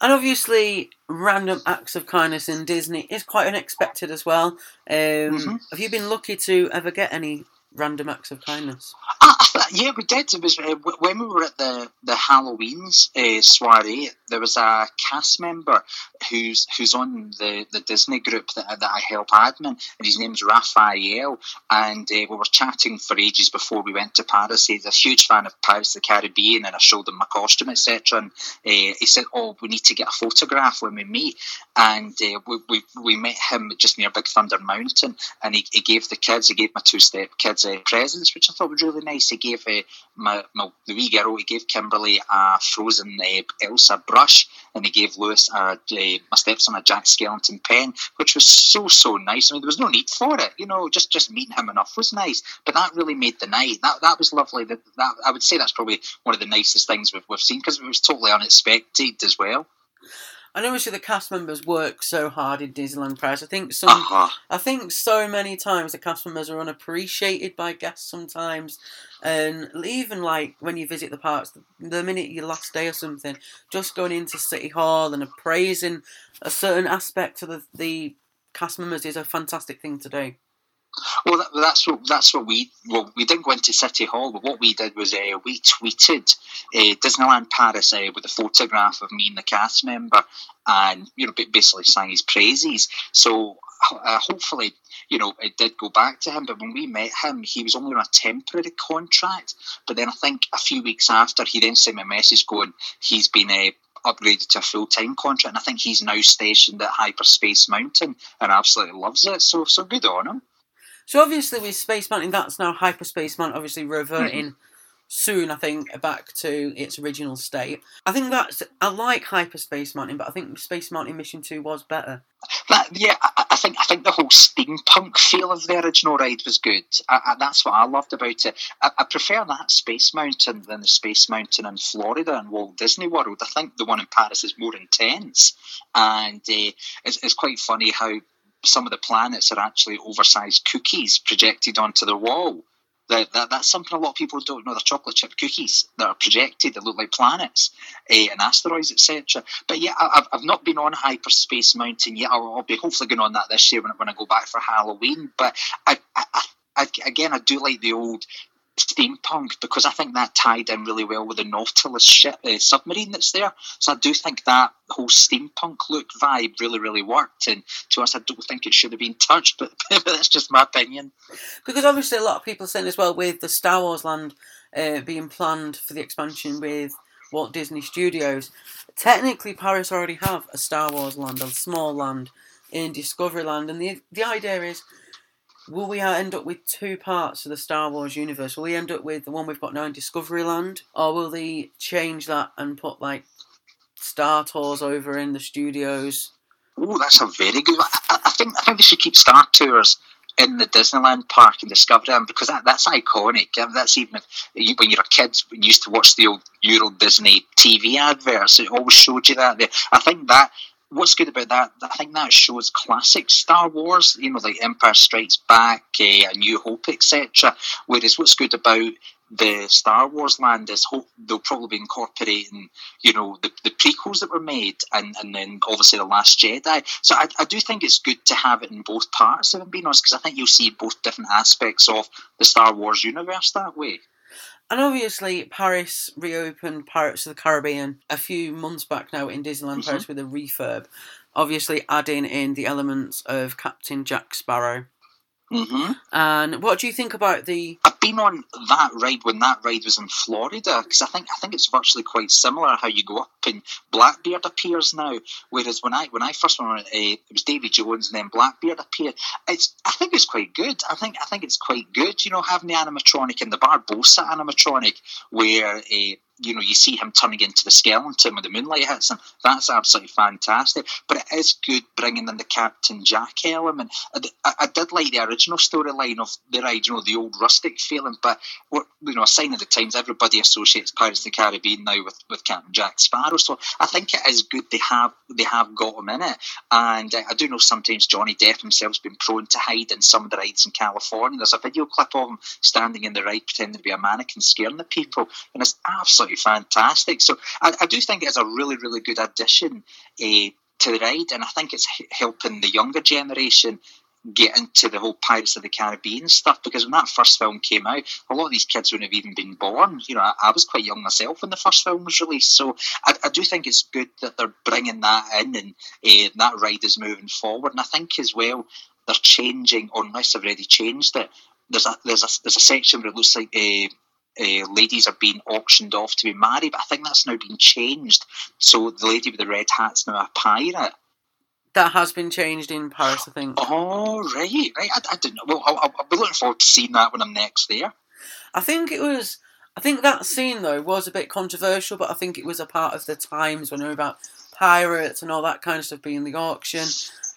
And obviously, random acts of kindness in Disney is quite unexpected as well. Um, mm-hmm. Have you been lucky to ever get any random acts of kindness? Uh, yeah, we did. It was uh, when we were at the the Halloween's uh, soiree. There was a cast member who's who's on the, the Disney group that, that I help admin, and his name's Raphael. And uh, we were chatting for ages before we went to Paris. He's a huge fan of Pirates the Caribbean, and I showed him my costume, etc. And uh, he said, "Oh, we need to get a photograph when we meet." And uh, we, we we met him just near Big Thunder Mountain, and he, he gave the kids, he gave my two step kids uh, presents, which I thought was really nice. He gave uh, my, my the wee girl, he gave Kimberly a frozen uh, Elsa brush, and he gave Lewis a, uh, my stepson a Jack Skellington pen, which was so so nice. I mean, there was no need for it, you know. Just just meeting him enough was nice, but that really made the night. That that was lovely. That, that I would say that's probably one of the nicest things we've, we've seen because it was totally unexpected as well. And obviously the cast members work so hard in Disneyland Paris. I think some, uh-huh. I think so many times the cast members are unappreciated by guests sometimes, and even like when you visit the parks, the minute your last day or something, just going into City Hall and appraising a certain aspect of the, the cast members is a fantastic thing to do. Well, that, that's what that's what we well we didn't go into City Hall, but what we did was uh, we tweeted uh, Disneyland Paris uh, with a photograph of me and the cast member, and you know basically sang his praises. So uh, hopefully, you know, it did go back to him. But when we met him, he was only on a temporary contract. But then I think a few weeks after, he then sent me a message going, he's been uh, upgraded to a full time contract. And I think he's now stationed at Hyperspace Mountain and absolutely loves it. So, so good on him. So obviously with Space Mountain, that's now Hyperspace Mountain, obviously reverting mm-hmm. soon, I think, back to its original state. I think that's I like Hyperspace Mountain, but I think Space Mountain Mission Two was better. That, yeah, I, I, think I think the whole steampunk feel of the original ride was good. I, that's what I loved about it. I, prefer that Space Mountain than the Space Mountain in Florida and Walt Disney World. I think the one in Paris is more intense, and uh, it's, it's quite funny how some of the planets are actually oversized cookies projected onto the wall. That, that, that's something a lot of people don't know. They're chocolate chip cookies that are projected that look like planets eh, and asteroids, etc. But yeah, I've, I've not been on Hyperspace Mountain yet. I'll, I'll, be hopefully going on that this year when, when I go back for Halloween. But I, I, I, again, I do like the old steampunk because I think that tied in really well with the Nautilus ship, uh, submarine that's there. So I do think that whole steampunk look vibe really, really worked. And to us, I don't think it should have been touched, but, but that's just my opinion. Because obviously, a lot of people are saying as well with the Star Wars land uh, being planned for the expansion with Walt Disney Studios. Technically, Paris already have a Star Wars land, a small land in Discoveryland, and the the idea is will we uh, end up with two parts of the Star Wars universe? Will we end up with the one we've got now in Discoveryland, or will they change that and put like Star Tours over in the studios? Oh, that's a very good. I, I, think I think they should keep Star Tours in the Disneyland park and Discoveryland because that, that's iconic. Um, that's even when you're a kid, you used to watch the old Euro Disney TV adverts, it always showed you that. I think that what's good about that? I think that shows classic Star Wars, you know, like Empire Strikes Back, uh, A New Hope, etc. Whereas what's good about the Star Wars land is hope they'll probably be incorporating, you know, the, the prequels that were made and, and then obviously The Last Jedi. So I, I do think it's good to have it in both parts, if I'm being honest, because I think you'll see both different aspects of the Star Wars universe that way. And obviously, Paris reopened Pirates of the Caribbean a few months back now in Disneyland mm-hmm. Paris with a refurb. Obviously, adding in the elements of Captain Jack Sparrow. Mm-hmm. And what do you think about the? I've been on that ride when that ride was in Florida because I think I think it's virtually quite similar how you go up and Blackbeard appears now. Whereas when I when I first went on it, it was Davy Jones and then Blackbeard appeared. It's I think it's quite good. I think I think it's quite good. You know, having the animatronic and the Barbossa animatronic where. Uh, you know, you see him turning into the skeleton when the moonlight hits him. That's absolutely fantastic. But it is good bringing in the Captain Jack element. I, I, I did like the original storyline of the know, the old rustic feeling. But you know, a sign of the times, everybody associates Pirates of the Caribbean now with, with Captain Jack Sparrow. So I think it is good they have they have got him in it. And uh, I do know sometimes Johnny Depp himself's been prone to hide in some of the rides in California. There's a video clip of him standing in the ride pretending to be a mannequin scaring the people, and it's absolutely fantastic. So I, I do think it's a really, really good addition uh, to the ride, and I think it's h- helping the younger generation get into the whole Pirates of the Caribbean stuff because when that first film came out, a lot of these kids wouldn't have even been born. You know, I, I was quite young myself when the first film was released, so I, I do think it's good that they're bringing that in and uh, that ride is moving forward. And I think as well they're changing, or unless they've already changed it. There's a there's a there's a section where it looks like uh, uh, ladies are being auctioned off to be married, but I think that's now been changed. So the lady with the red hat's now a pirate. That has been changed in Paris, I think. Oh, right, right. I, I didn't know. Well, I'll, I'll be looking forward to seeing that when I'm next there. I think it was. I think that scene though was a bit controversial, but I think it was a part of the times when we were about pirates and all that kind of stuff being the auction.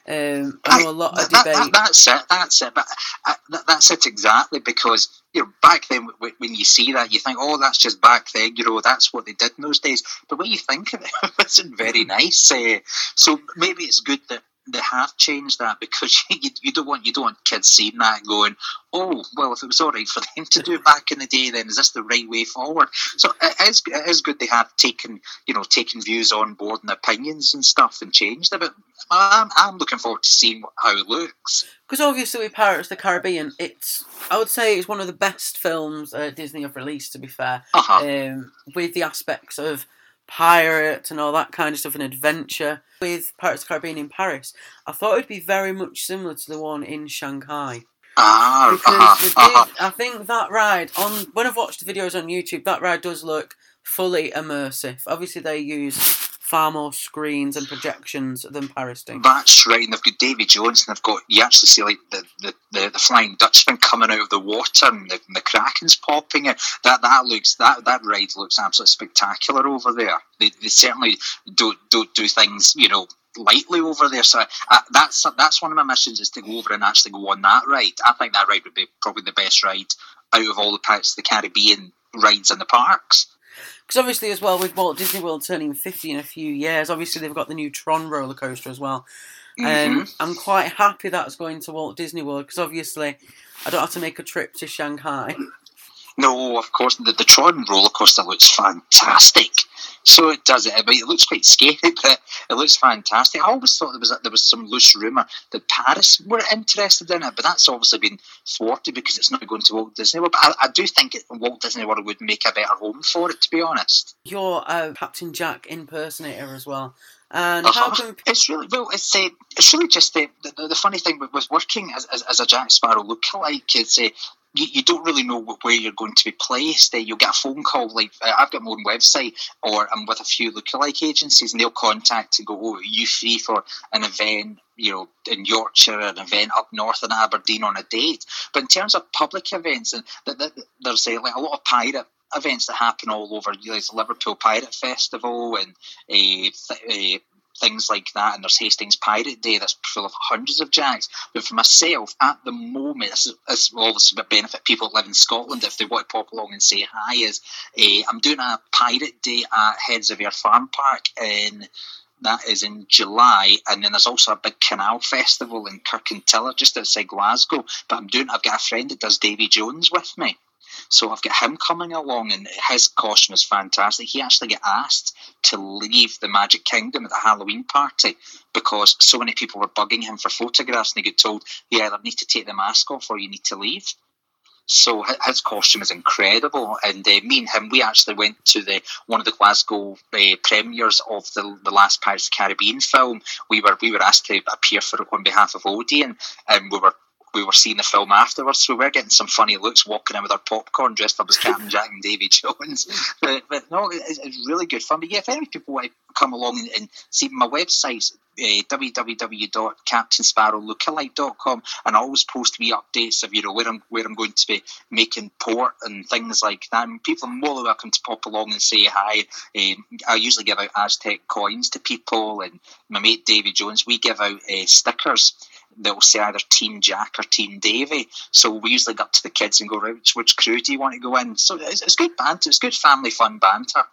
Um, I know a lot of That- debate. that- that's it. That's it. But uh, that, that's it exactly because you know back then w- when you see that you think, oh, that's just back then. You know, that's what they did in those days. But when you think of it, it wasn't very nice. Uh, so maybe it's good that they have changed that because you, you don't want you don't want kids seeing that and going, oh, well, if it was all right for them to do back in the day, then is this the right way forward? So it is, it is good they have taken you know taken views on board and opinions and stuff and changed it. But I'm, I'm looking forward to seeing how it looks. Because obviously with Pirates of the Caribbean, it's I would say it's one of the best films uh, Disney have released. To be fair, Uh-huh. um, with the aspects of pirate and all that kind of stuff and adventure. With Pirates of the Caribbean in Paris, I thought it'd be very much similar to the one in Shanghai. Ah, Because uh-huh, did, uh-huh. I think that ride on when I've watched the videos on YouTube, that ride does look fully immersive. Obviously, they use far more screens and projections than Paris do. That's right, and they've got Davy Jones, and they've got you actually see like the, the, the, the Flying Dutchman coming out of the water, and the, and the Kraken's popping it. That that looks that that ride looks absolutely spectacular over there. They, they certainly don't don't do things you know lightly over there. So uh, that's that's one of my missions is to go over and actually go on that ride. I think that ride would be probably the best ride out of all the Pirates of the Caribbean rides in the parks. Because obviously, as well, with Walt Disney World turning 50 in a few years, obviously they've got the new Tron roller coaster as well. And Mhm. I'm quite happy that's going to Walt Disney World because obviously I don't have to make a trip to Shanghai. No, of course, the, the Tron roller coaster looks fantastic. So it does it. I mean, it looks quite scary, but it looks fantastic. I always thought there was there was some loose rumor that Paris were interested in it, but that's obviously been thwarted because it's not going to Walt Disney World. But I, I do think it, Walt Disney World would make a better home for it, to be honest. You're a Captain Jack impersonator as well. And Uh-huh. can It's really well. It's uh, it's really just the, the the funny thing with, with working as, as as a Jack Sparrow lookalike It's uh, you, you don't really know where you're going to be placed. Uh, you'll get a phone call like uh, I've got my own website, or I'm with a few lookalike agencies, and they'll contact to go, "Oh, are you free for an event?" You know, in Yorkshire, an event up north in Aberdeen on a date. But in terms of public events, and th- th- there's uh, like a lot of pirate events that happen all over. You know, There's the Liverpool Pirate Festival and uh, th- uh, things like that. And there's Hastings Pirate Day that's full of hundreds of jacks. But for myself, at the moment, this, is, this will benefit people that live in Scotland if they want to pop along and say hi. Is uh, I'm doing a Pirate Day at Heads of Ayr Farm Park in That is in July, and then there's also a big canal festival in Kirkintilloch, just outside Glasgow. But I'm doing. I've got a friend that does Davy Jones with me, so I've got him coming along, and his costume is fantastic. He actually got asked to leave the Magic Kingdom at the Halloween party because so many people were bugging him for photographs, and he got told, "You either need to take the mask off or you need to leave." So his costume is incredible, and uh, me and him, we actually went to the one of the Glasgow uh, premieres of the the last Pirates of the Caribbean film. We were we were asked to appear for on behalf of Odeon, and we were we were seeing the film afterwards, so we were getting some funny looks walking in with our popcorn dressed up as Captain Jack and Davy Jones. But, but no, it's, it's really good fun. But yeah, if any people want to come along and, and see my website's uh, www.captainsparrowlookalike.com and I always post me updates of you know where I'm where I'm going to be making port and things like that. And people are more than welcome to pop along and say hi. Um, I usually give out Aztec coins to people, and my mate Davy Jones, we give out uh, stickers that will say either Team Jack or Team Davy. So we usually go up to the kids and go, right, which, which crew do you want to go in? So it's, it's good banter. It's good family fun banter.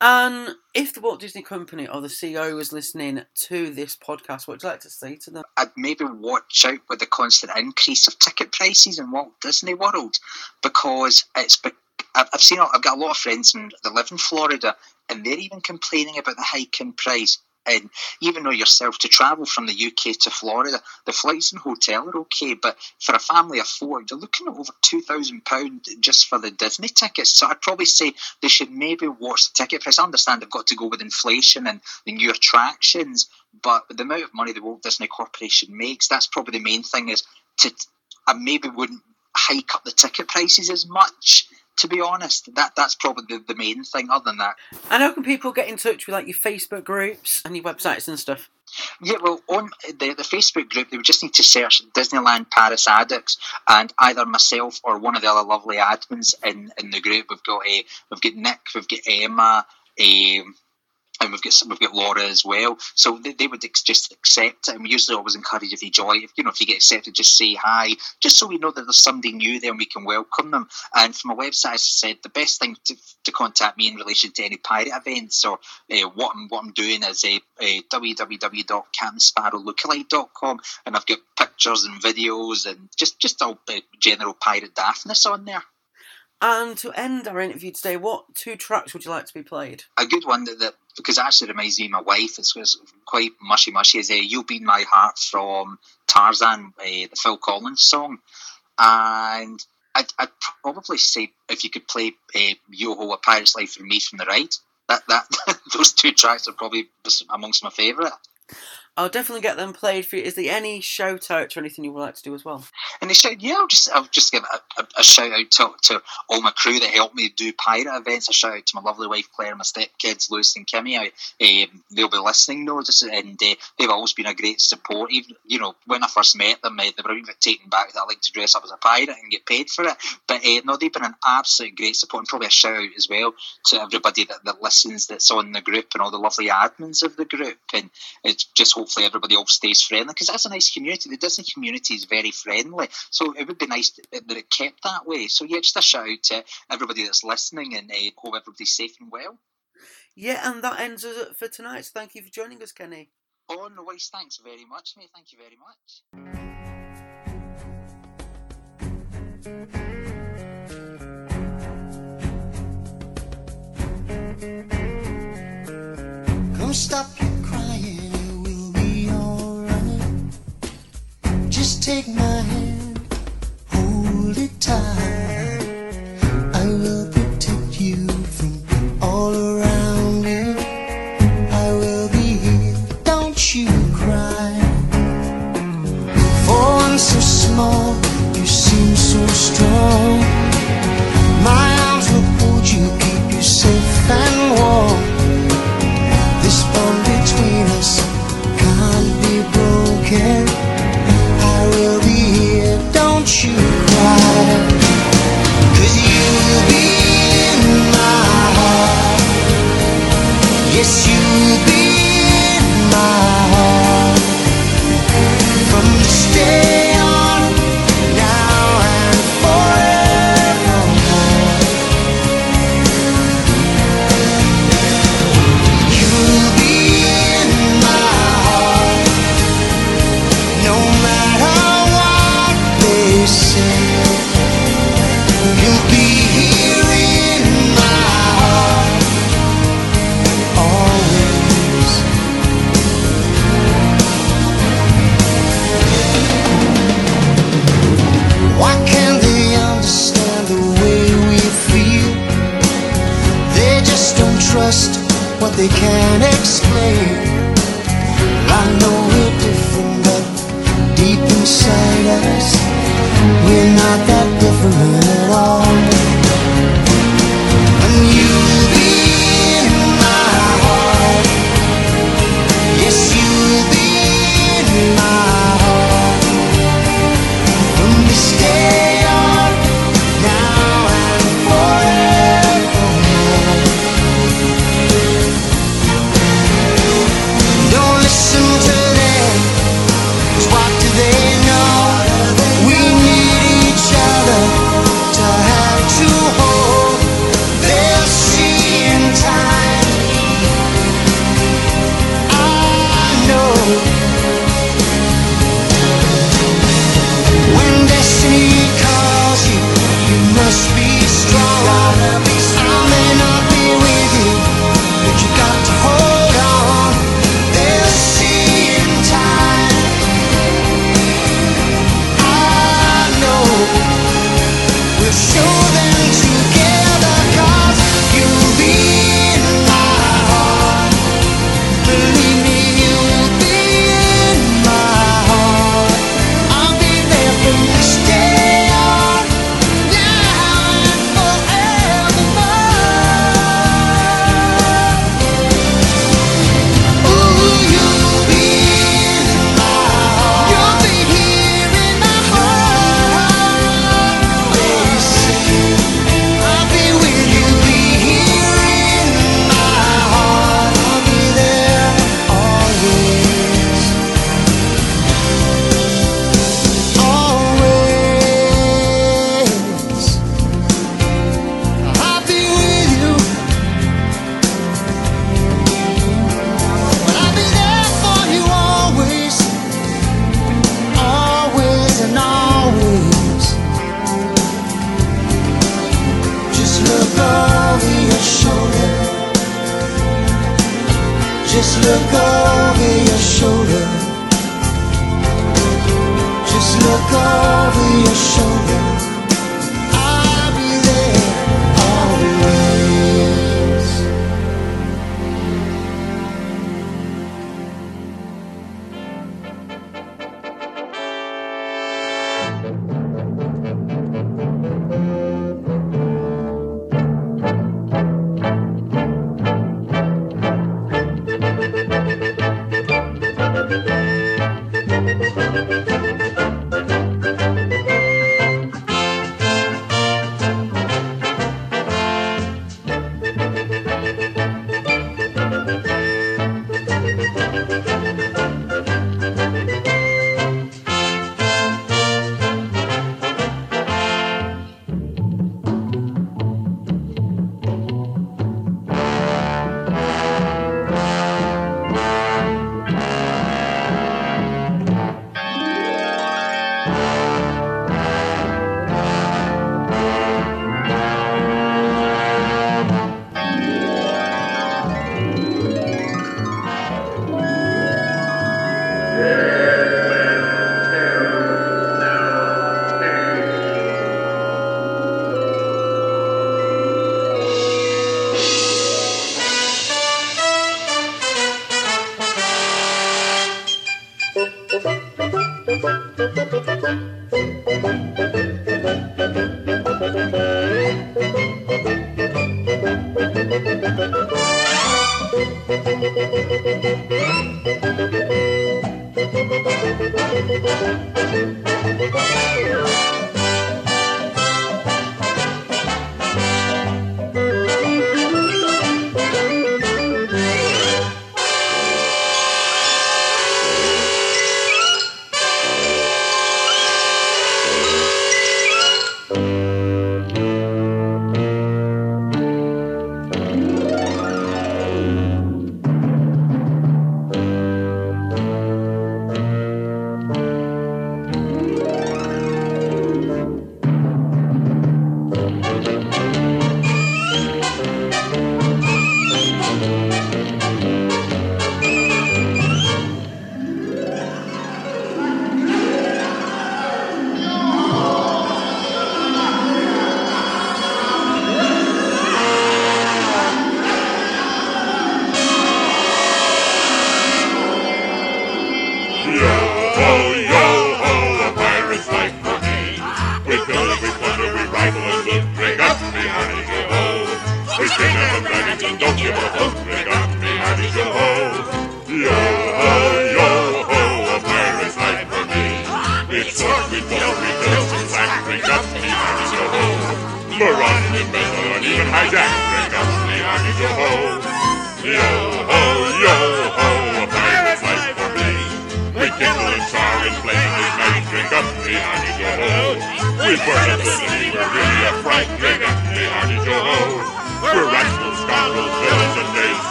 And if the Walt Disney Company or the CEO was listening to this podcast, what would you like to say to them? I'd maybe watch out with the constant increase of ticket prices in Walt Disney World because it's. Be- I've I've seen. I've got a lot of friends and they live in Florida, and they're even complaining about the hike in price. And even though yourself to travel from the UK to Florida, the flights and hotel are okay, but for a family of four, you're looking at over two thousand pound just for the Disney tickets. So I'd probably say they should maybe watch the ticket price. I understand they've got to go with inflation and the new attractions, but the amount of money the Walt Disney Corporation makes, that's probably the main thing. Is to I maybe wouldn't hike up the ticket prices as much. To be honest, that that's probably the, the main thing. Other than that, And how can people get in touch with like your Facebook groups and your websites and stuff? Yeah, well, on the, the Facebook group, they would just need to search Disneyland Paris Addicts, and either myself or one of the other lovely admins in, in the group. We've got a, we've got Nick, we've got Emma, um, and we've got we've got Laura as well. So they, they would ex- just accept it, and we usually always encourage if you join, if you know if you get accepted, just say hi, just so we know that there's somebody new there and we can welcome them. And from my website, as I said, the best thing to, to contact me in relation to any pirate events or uh, what I'm what I'm doing is a uh, uh, and I've got pictures and videos and just just all uh, general pirate daftness on there. And to end our interview today, what two tracks would you like to be played? a good one that, that because it actually reminds me of my wife. It's, it's quite mushy mushy. Is uh, "You'll Be My Heart" from Tarzan, uh, the Phil Collins song, and I'd, I'd probably say if you could play uh, "Yo-Ho: A Pirate's Life" for me from the Right, That that those two tracks are probably amongst my favourite. I'll definitely get them played for you. Is there any shout outs or anything you would like to do as well? And said, "Yeah, I'll just I'll just give a, a, a shout out to, to all my crew that helped me do pirate events. A shout out to my lovely wife Claire, and my stepkids Lucy and Kimmy. I, um, they'll be listening though, just, and uh, they've always been a great support. Even you know when I first met them, uh, they were even taken back that I like to dress up as a pirate and get paid for it. But uh, no, they've been an absolute great support, and probably a shout out as well to everybody that, that listens, that's on the group, and all the lovely admins of the group. And it's just hopefully everybody all stays friendly because that's a nice community. The Disney community is very friendly, so it would be nice that that it kept that way. So yeah, just a shout out to everybody that's listening, and uh, hope everybody's safe and well. Yeah, and that ends us for tonight. So thank you for joining us, Kenny. Oh no worries, thanks very much, mate. Thank you very much. Come stop take my hand, hold it tight. I will protect you from all around you. I will be here, don't you cry. For one so small, you seem so strong. My arms will hold you Yes, you'll be in my they can't explain.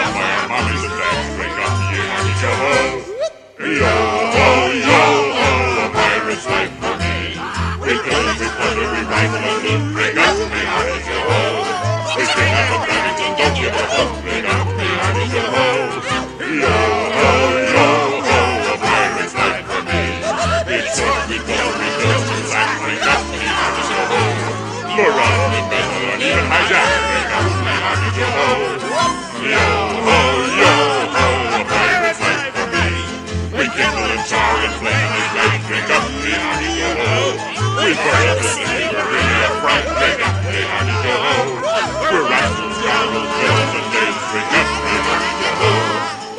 Up by our mommies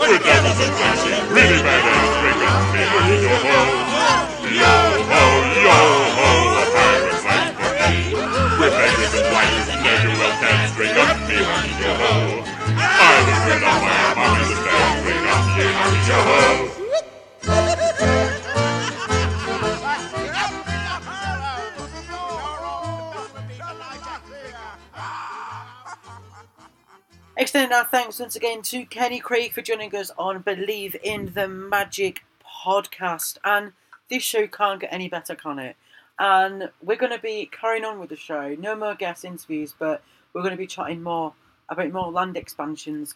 We're devils and really bad thanks once again to Kenny Craig for joining us on Believe in the Magic podcast. And this show can't get any better, can it? And we're going to be carrying on with the show. No more guest interviews, but we're going to be chatting more about more land expansions.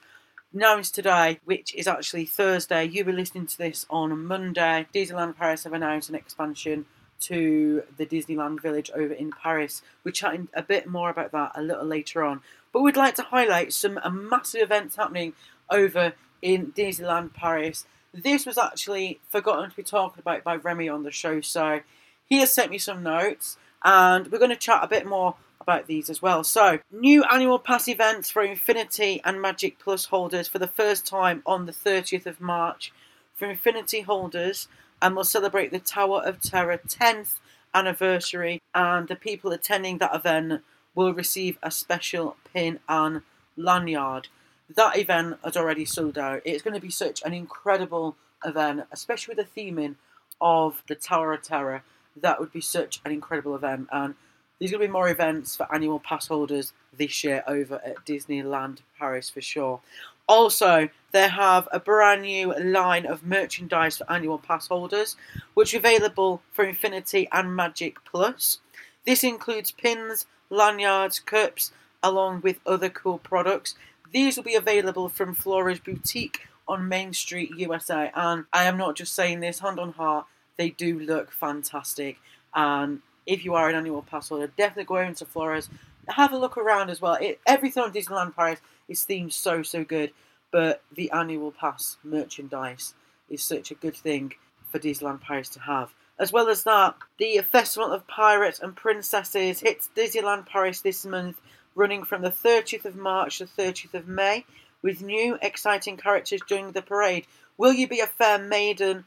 Now is today, which is actually Thursday. You'll be listening to this on Monday. Disneyland Paris have announced an expansion to the Disneyland Village over in Paris. We're chatting a bit more about that a little later on. But we'd like to highlight some uh, massive events happening over in Disneyland Paris. This was actually forgotten to be talked about by Remy on the show, so he has sent me some notes, and we're going to chat a bit more about these as well. So, new annual pass events for Infinity and Magic Plus holders for the first time on the 30th of March for Infinity holders, and we'll celebrate the Tower of Terror 10th anniversary, and the people attending that event will receive a special pin and lanyard. That event has already sold out. It's going to be such an incredible event, especially with the theming of the Tower of Terror. That would be such an incredible event, and there's going to be more events for annual pass holders this year over at Disneyland Paris for sure. Also, they have a brand new line of merchandise for annual pass holders, which are available for Infinity and Magic Plus. This includes pins, lanyards, cups, along with other cool products. These will be available from Flora's Boutique on Main Street, USA. And I am not just saying this, hand on heart, they do look fantastic. And if you are an annual pass holder, definitely go over to Flora's. Have a look around as well. It, everything on Disneyland Paris is themed so, so good. But the annual pass merchandise is such a good thing for Disneyland Paris to have. As well as that, the Festival of Pirates and Princesses hits Disneyland Paris this month, running from the 30th of March to 30th of May, with new exciting characters during the parade. Will you be a fair maiden,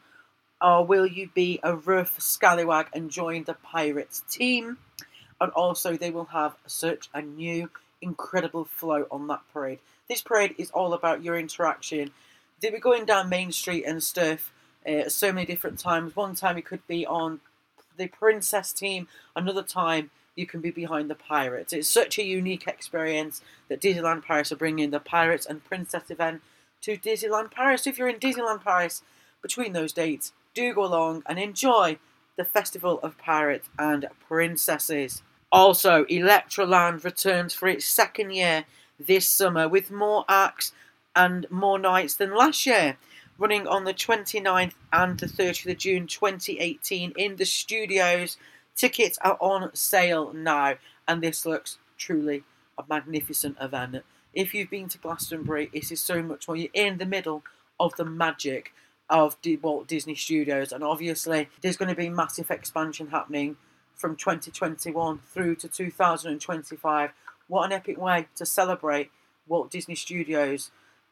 or will you be a rough scallywag and join the Pirates team? And also, they will have such a new, incredible flow on that parade. This parade is all about your interaction. They'll be going down Main Street and stuff uh, so many different times. One time you could be on the princess team, another time you can be behind the pirates. It's such a unique experience that Disneyland Paris are bringing the pirates and princess event to Disneyland Paris. If you're in Disneyland Paris between those dates, do go along and enjoy the Festival of Pirates and Princesses. Also, Electroland returns for its second year this summer with more acts and more nights than last year running on the 29th and the 30th of June 2018 in the studios. Tickets are on sale now, and this looks truly a magnificent event. if you've been to Glastonbury, it is so much more. You're in the middle of the magic of D- Walt Disney Studios, and obviously there's going to be massive expansion happening from 2021 through to 2025. What an epic way to celebrate Walt Disney Studios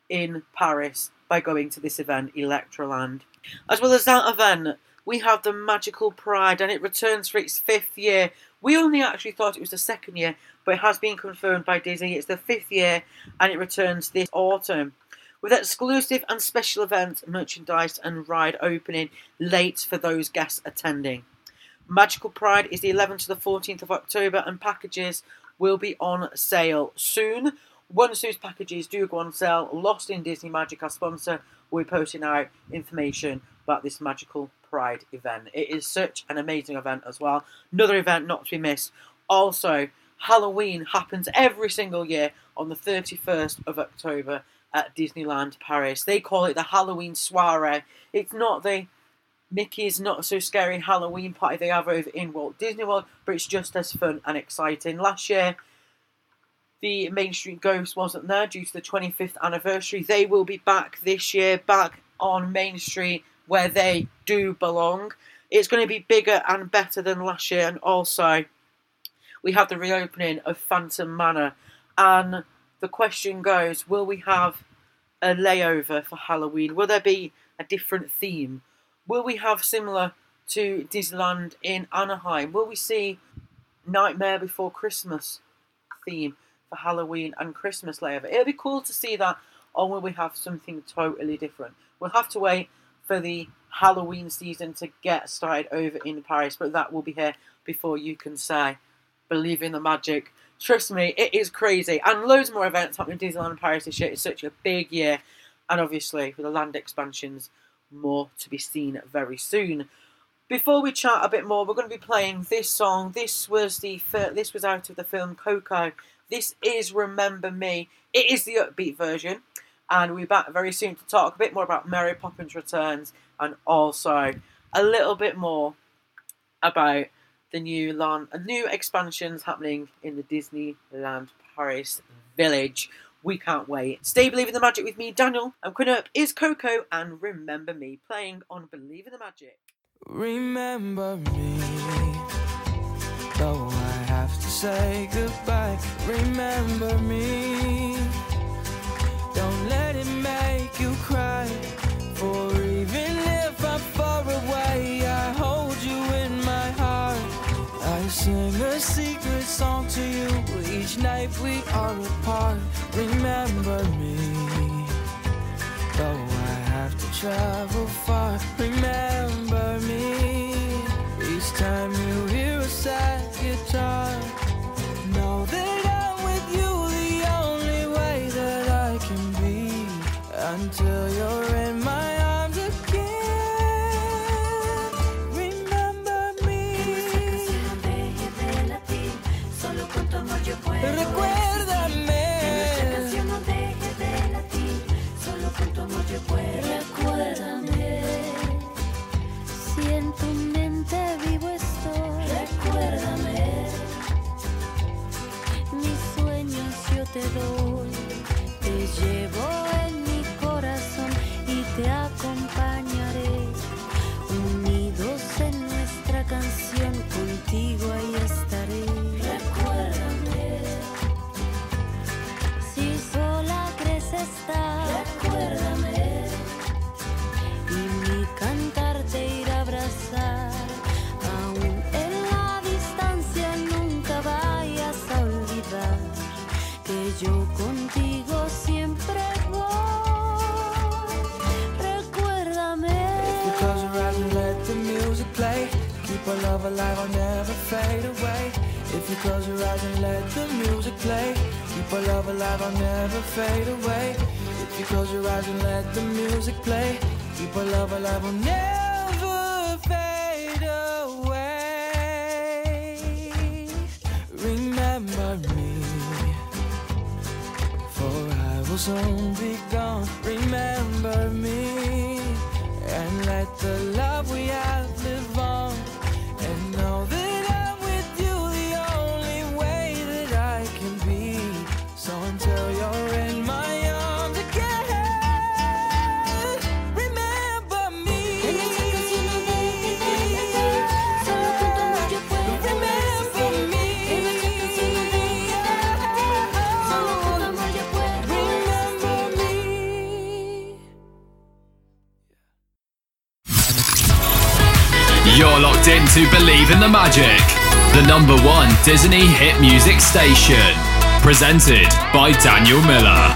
in Paris by going to this event, Electroland. As well as that event, we have the Magical Pride, and it returns for its fifth year. We only actually thought it was the second year, but it has been confirmed by Disney. It's the fifth year, and it returns this autumn. With exclusive and special events, merchandise, and ride opening late for those guests attending. Magical Pride is the 11th to the 14th of October, and packages will be on sale soon. Once those packages do go on sale, Lost in Disney Magic, our sponsor, will be posting out information about this Magical Pride event. It is such an amazing event as well. Another event not to be missed. Also, Halloween happens every single year on the 31st of October at Disneyland Paris. They call it the Halloween soiree. It's not the Mickey's Not So Scary Halloween party they have over in Walt Disney World, but it's just as fun and exciting. Last year, the Main Street Ghost wasn't there due to the 25th anniversary. They will be back this year, back on Main Street where they do belong. It's going to be bigger and better than last year, and also we have the reopening of Phantom Manor. And the question goes will we have a layover for Halloween? Will there be a different theme? Will we have similar to Disneyland in Anaheim? Will we see Nightmare Before Christmas theme Halloween and Christmas layover? It'll be cool to see that, or will we have something totally different? We'll have to wait for the Halloween season to get started over in Paris, but that will be here before you can say, believe in the magic. Trust me, it is crazy. And loads more events happening in Disneyland Paris this year. It's such a big year. And obviously, with the land expansions, more to be seen very soon. Before we chat a bit more, we're going to be playing this song. This was the fir- this was out of the film Coco. This is Remember Me. It is the upbeat version, and we'll be back very soon to talk a bit more about Mary Poppins Returns and also a little bit more about the new land, new expansions happening in the Disneyland Paris Village. We can't wait. Stay believing the magic with me, Daniel. And coming up is Coco and Remember Me playing on Believe in the Magic. Remember me, though I say goodbye. Remember me, don't let it make you cry. For even if I'm far away, I hold you in my heart. I sing a secret song to you each night we are apart. Remember me, though I have to travel far. Remember me, each time you hear a sad guitar. Te doy. Te llevo our love alive, I'll never fade away. If you close your eyes and let the music play, keep our love alive, I'll never fade away. If you close your eyes and let the music play, keep our love alive, I'll never fade away. Remember me, for I will soon be gone. Remember me, to Believe in the Magic, the number one Disney hit music station. Presented by Daniel Miller.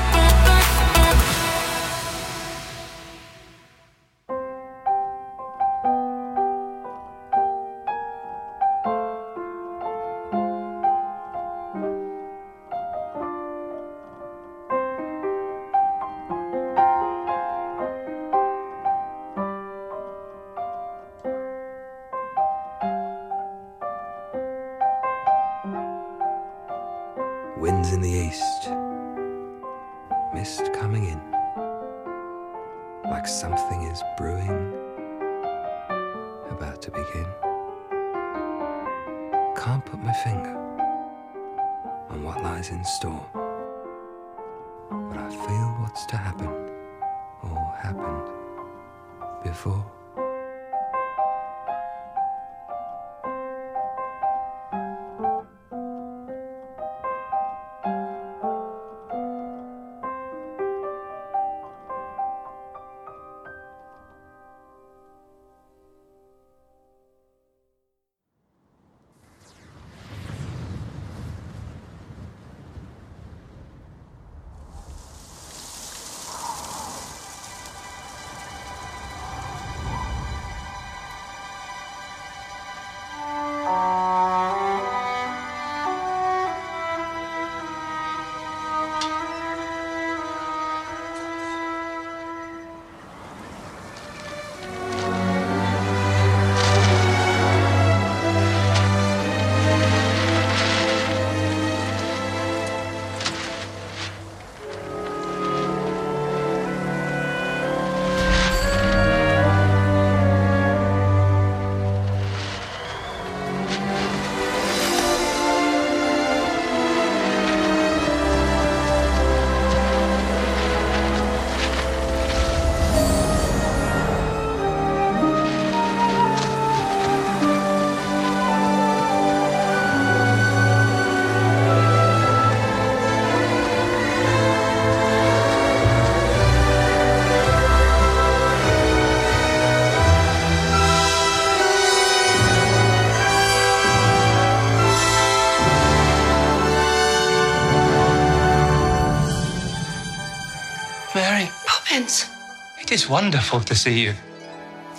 It is wonderful to see you.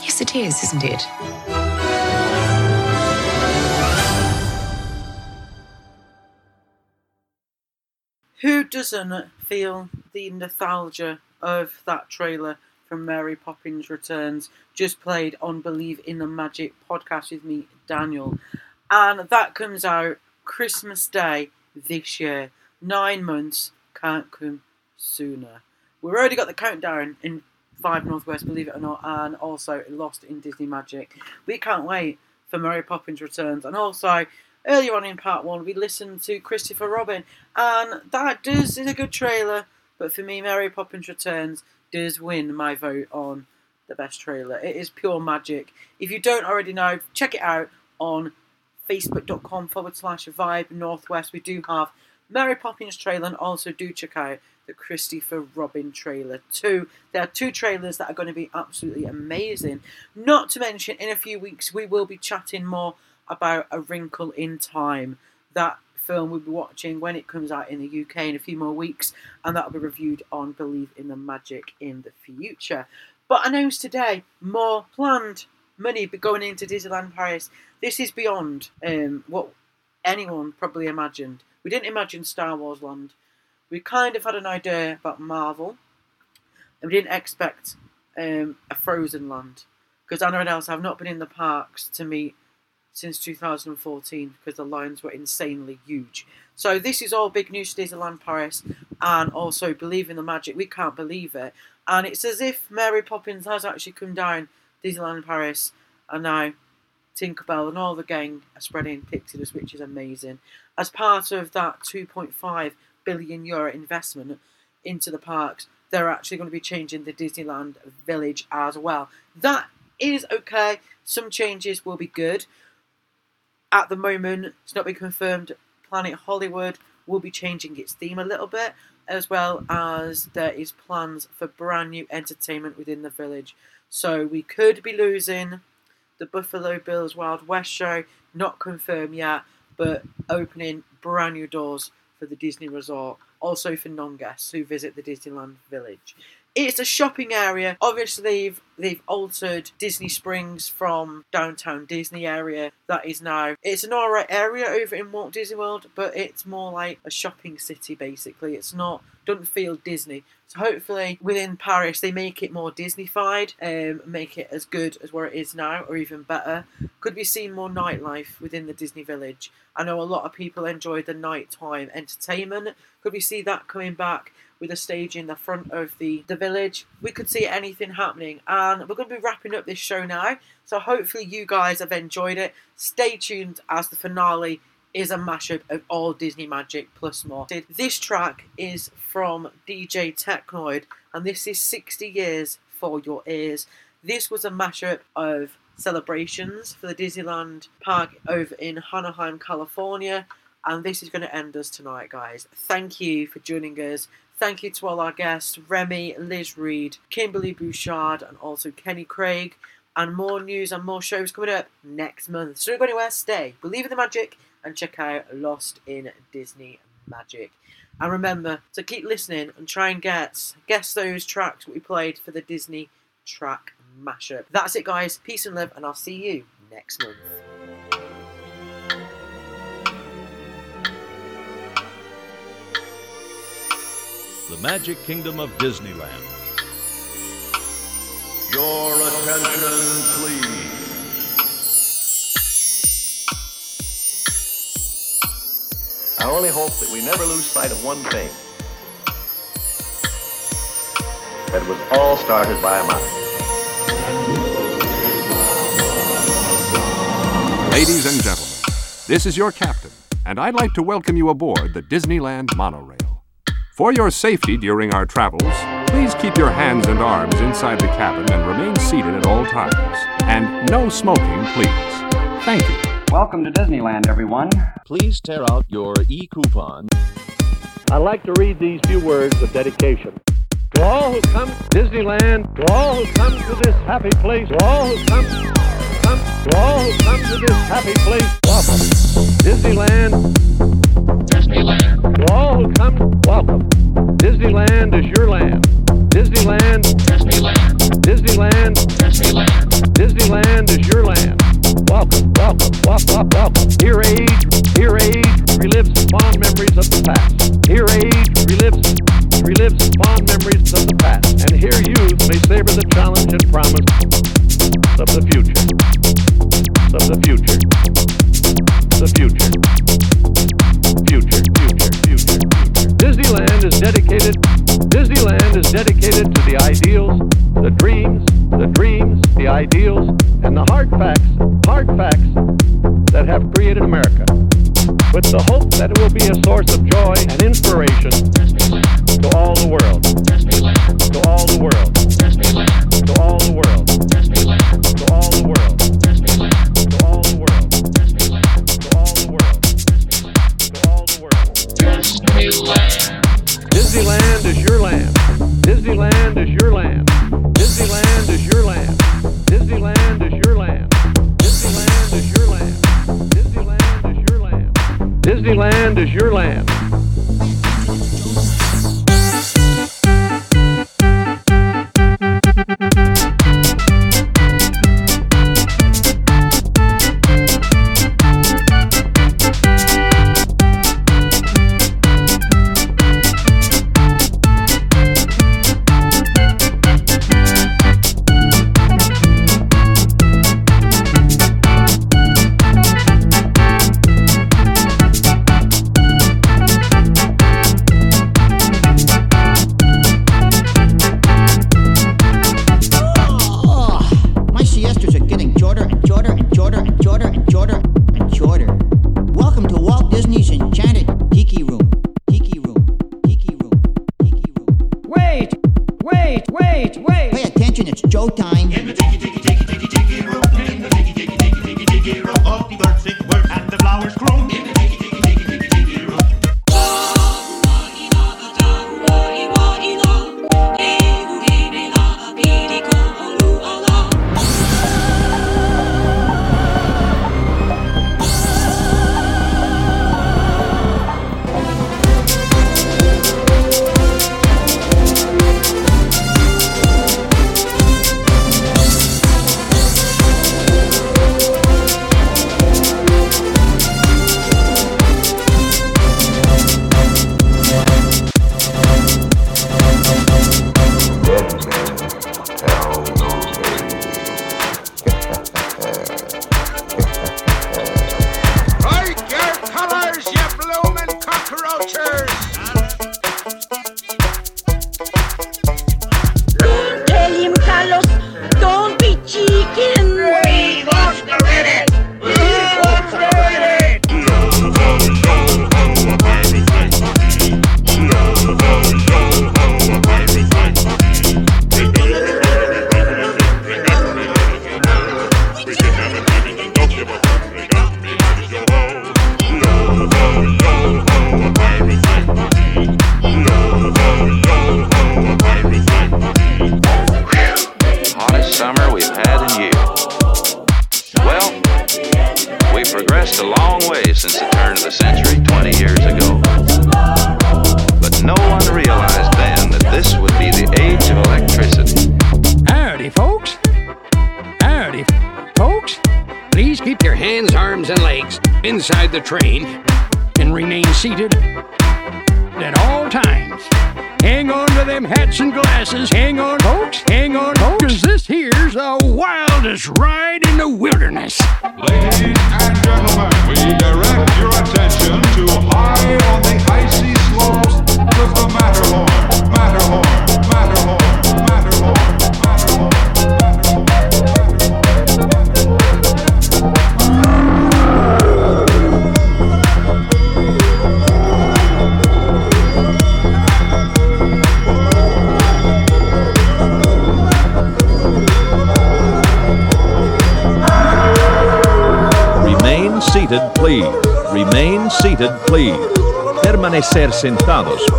Yes, it is, isn't it? Who doesn't feel the nostalgia of that trailer from Mary Poppins Returns, just played on Believe in the Magic podcast with me, Daniel? And that comes out Christmas Day this year. Nine months can't come sooner. We've already got the countdown in Vibe Northwest, believe it or not, and also Lost in Disney Magic. We can't wait for Mary Poppins Returns. And also, earlier on in part one, we listened to Christopher Robin, and that does is a good trailer. But for me, Mary Poppins Returns does win my vote on the best trailer. It is pure magic. If you don't already know, check it out on facebook.com forward slash vibe northwest. We do have Mary Poppins trailer and also do check out the Christopher Robin trailer too. There are two trailers that are going to be absolutely amazing. Not to mention, in a few weeks, we will be chatting more about A Wrinkle in Time. That film we'll be watching when it comes out in the UK in a few more weeks, and that'll be reviewed on Believe in the Magic in the future. But announced today, more planned money going into Disneyland Paris. This is beyond um, what anyone probably imagined. We didn't imagine Star Wars Land. We kind of had an idea about Marvel, and we didn't expect um, a Frozen Land because Anna and Elsa have not been in the parks to meet since 2014 because the lines were insanely huge. So this is all big news to Disneyland Paris, and also Believe in the Magic. We can't believe it, and it's as if Mary Poppins has actually come down Disneyland Paris, and now Tinkerbell and all the gang are spreading pixie dust, which is amazing. As part of that 2.5 billion euro investment into the parks, they're actually going to be changing the Disneyland Village as well. That is okay. Some changes will be good. At the moment, it's not been confirmed. Planet Hollywood will be changing its theme a little bit, as well as there is plans for brand new entertainment within the village. So we could be losing the Buffalo Bill's Wild West show, not confirmed yet, but opening brand new doors for the Disney Resort, also for non-guests who visit the Disneyland Village. It's a shopping area. Obviously, they've they've altered Disney Springs from downtown Disney area. That is now it's an alright area over in Walt Disney World, but it's more like a shopping city basically. It's not doesn't feel Disney. So hopefully within Paris they make it more Disneyfied, um, make it as good as where it is now, or even better. Could we see more nightlife within the Disney Village? I know a lot of people enjoy the nighttime entertainment. Could we see that coming back? With a stage in the front of the, the village. We could see anything happening. And we're going to be wrapping up this show now. So hopefully you guys have enjoyed it. Stay tuned as the finale is a mashup of all Disney magic plus more. This track is from DJ Technoid, and this is 60 years for your ears. This was a mashup of celebrations for the Disneyland park over in Anaheim, California. And this is going to end us tonight, guys. Thank you for joining us. Thank you to all our guests Remy, Liz Reed, Kimberly Bouchard, and also Kenny Craig. And more news and more shows coming up next month. So don't go anywhere, stay, believe in the magic, and check out Lost in Disney Magic. And remember to keep listening and try and get guess those tracks we played for the Disney track mashup. That's it, guys. Peace and love, and I'll see you next month. The Magic Kingdom of Disneyland. Your attention, please. I only hope that we never lose sight of one thing. That it was all started by a mouse. Ladies and gentlemen, this is your captain, and I'd like to welcome you aboard the Disneyland Monorail. For your safety during our travels, please keep your hands and arms inside the cabin and remain seated at all times. And no smoking, please. Thank you. Welcome to Disneyland, everyone. Please tear out your e coupon. I'd like to read these few words of dedication. To all who come to Disneyland, to all who come to this happy place, to all who come, come, to all who come to this happy place, welcome. Disneyland, Disneyland. To all who come, welcome. Disneyland is your land. Disneyland, Disneyland. Disneyland, Disneyland. Disneyland is your land. Welcome, welcome, welcome, welcome. Here age, here age relives fond memories of the past. Here age relives, relives fond memories of the past. And here youth may savor the challenge and promise that it will be a source of joy and inspiration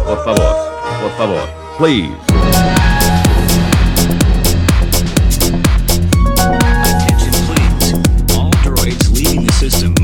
Por favor, por favor, please. Attention, please. All droids leaving the system.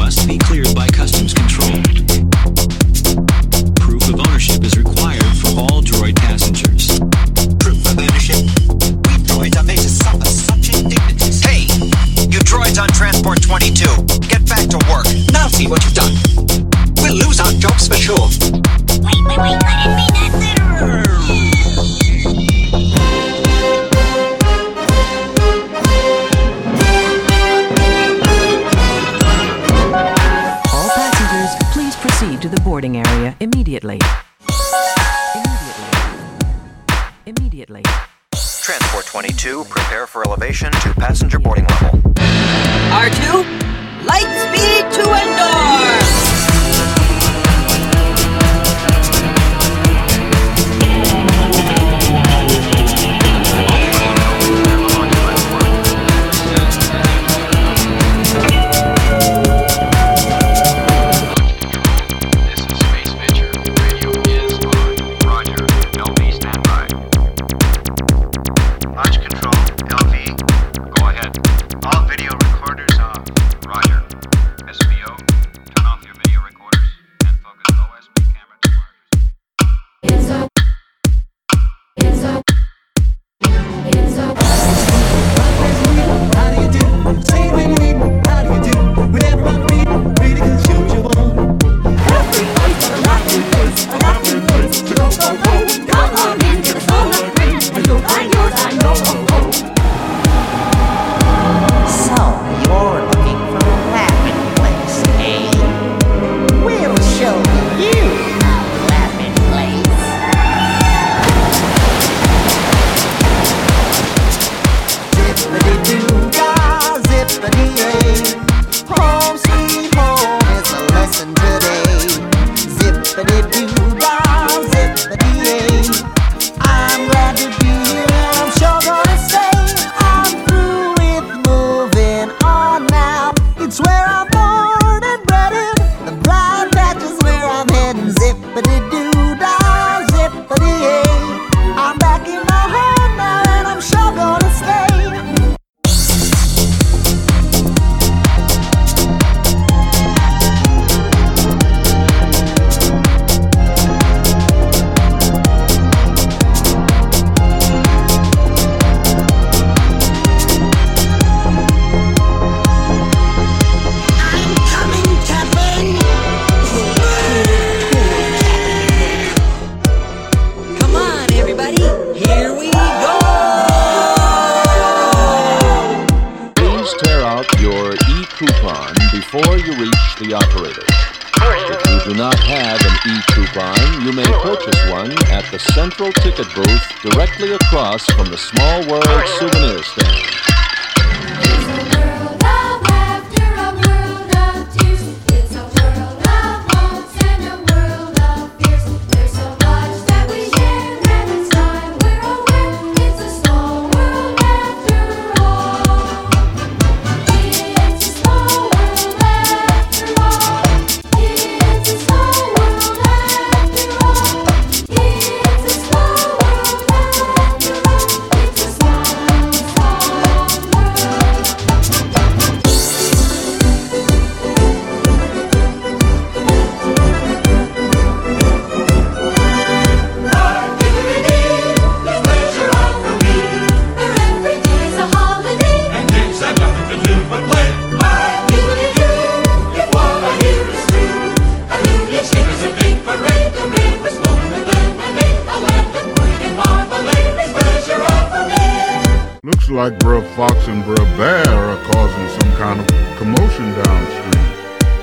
Commotion downstream.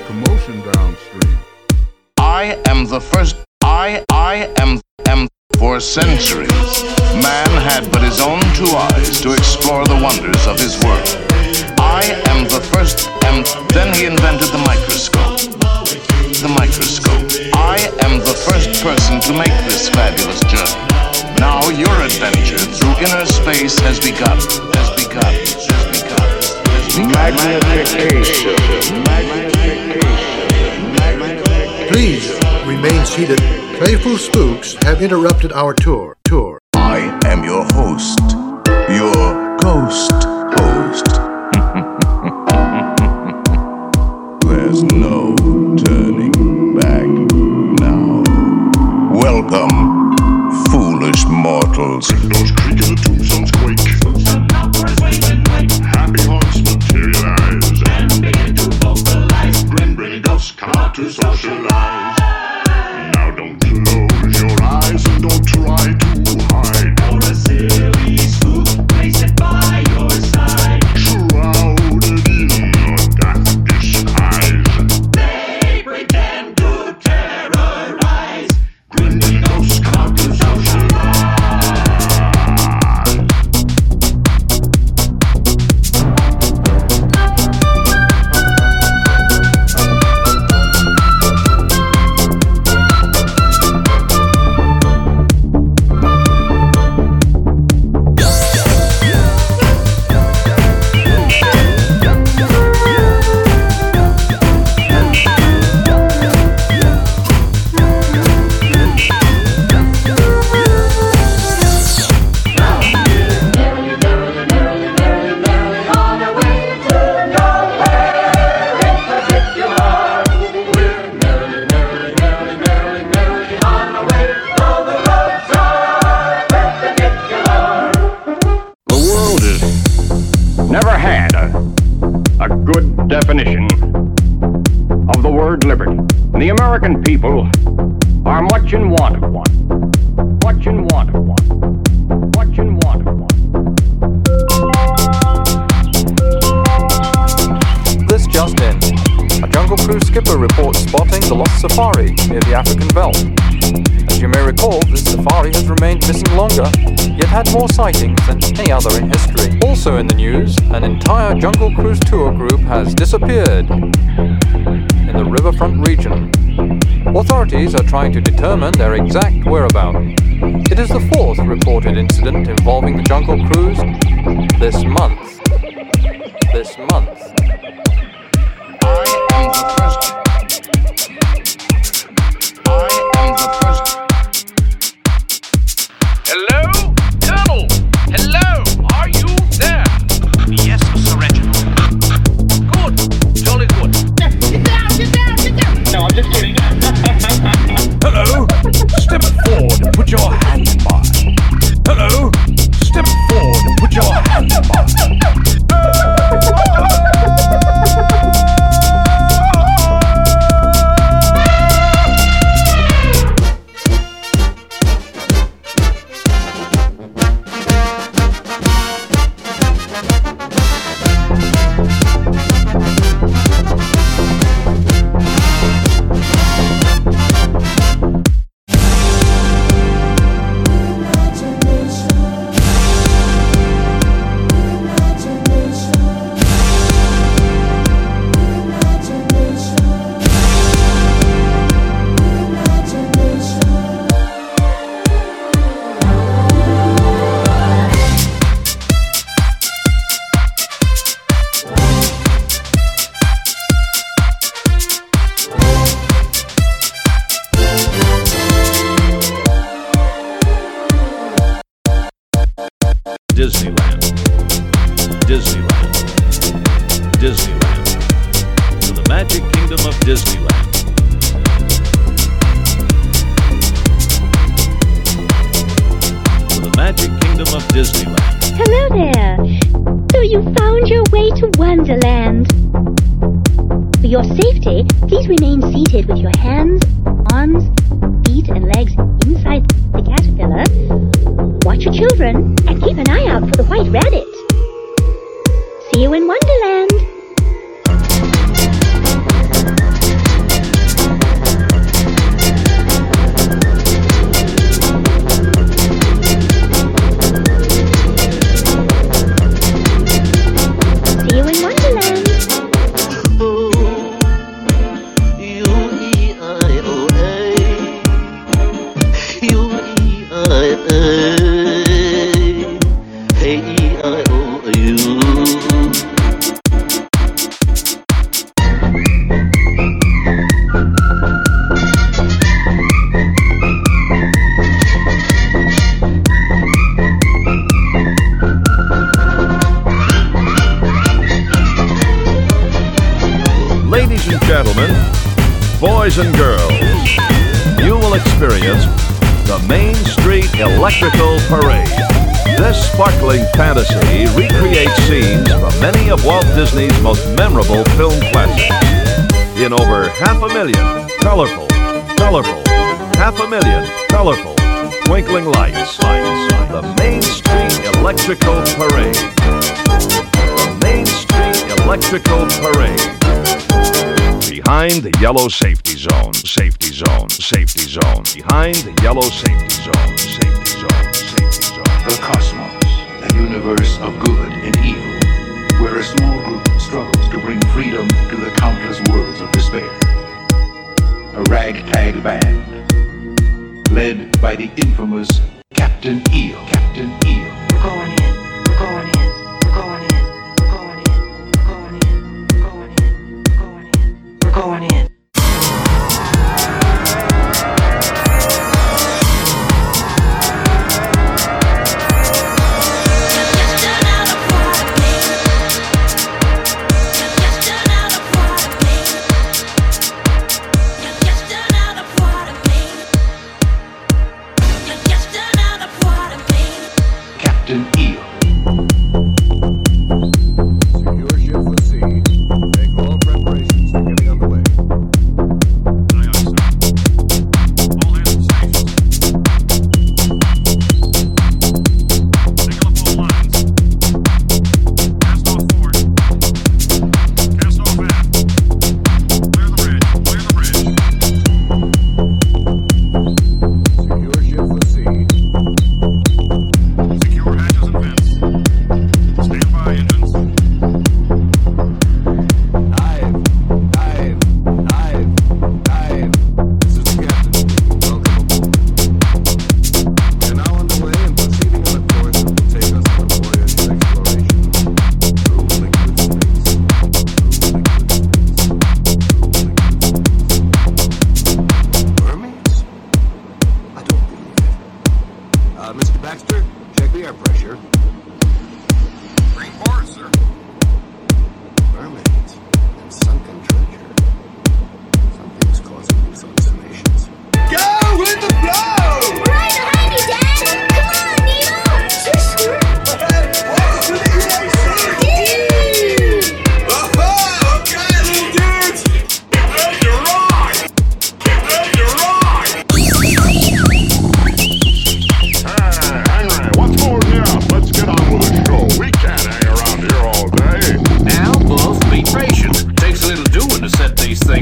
Commotion downstream. I am the first. I, I am, am. For centuries, man had but his own two eyes to explore the wonders of his world. I am the first, and then he invented the microscope. The microscope. I am the first person to make this fabulous journey. Now your adventure through inner space has begun. Has begun. Has begun. Has begun. Please remain seated. Playful spooks have interrupted our tour. Tour. I am your host, your ghost host. There's no turning back now. Welcome, foolish mortals. Those creak tombstones to socialize. Now don't close your eyes and don't try to hide. Safari near the African belt. As you may recall, this safari has remained missing longer, yet had more sightings than any other in history. Also in the news, an entire Jungle Cruise tour group has disappeared in the riverfront region. Authorities are trying to determine their exact whereabouts. It is the fourth reported incident involving the Jungle Cruise this month. This month. Hello? Disneyland. Disneyland. Disneyland. To the magic kingdom of Disneyland. To the magic kingdom of Disneyland. Hello there. So you found your way to Wonderland. For your safety, please remain seated with your hands, arms, feet and legs inside the caterpillar. Watch your children and keep an eye out for the white rabbit. See you in Wonderland! behind the yellow safety zone, safety zone, safety zone, behind the yellow safety zone, safety zone.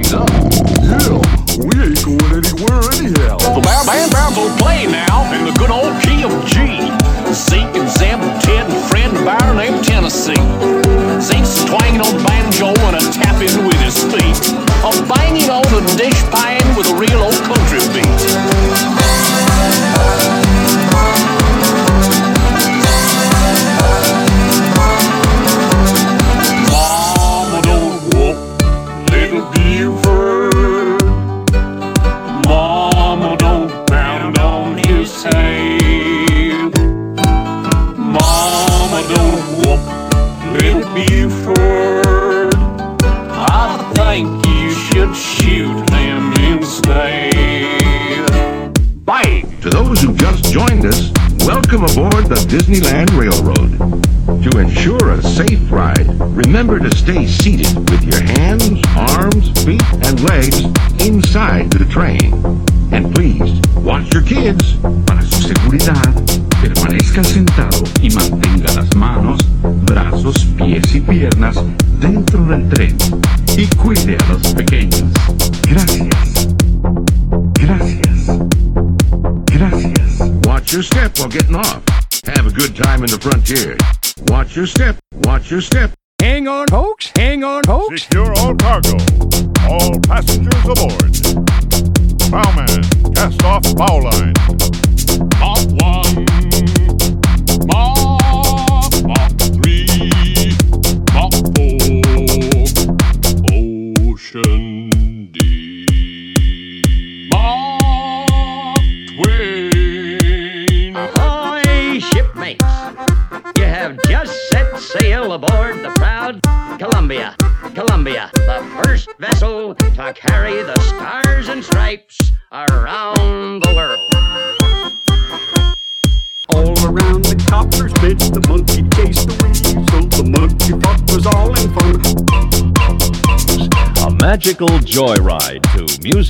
things. Yeah, we ain't going anywhere anyhow. The band band bands will play now in the good old key of G. Zeke and Zeb, Ted and Fred and Byron, and Tennessee.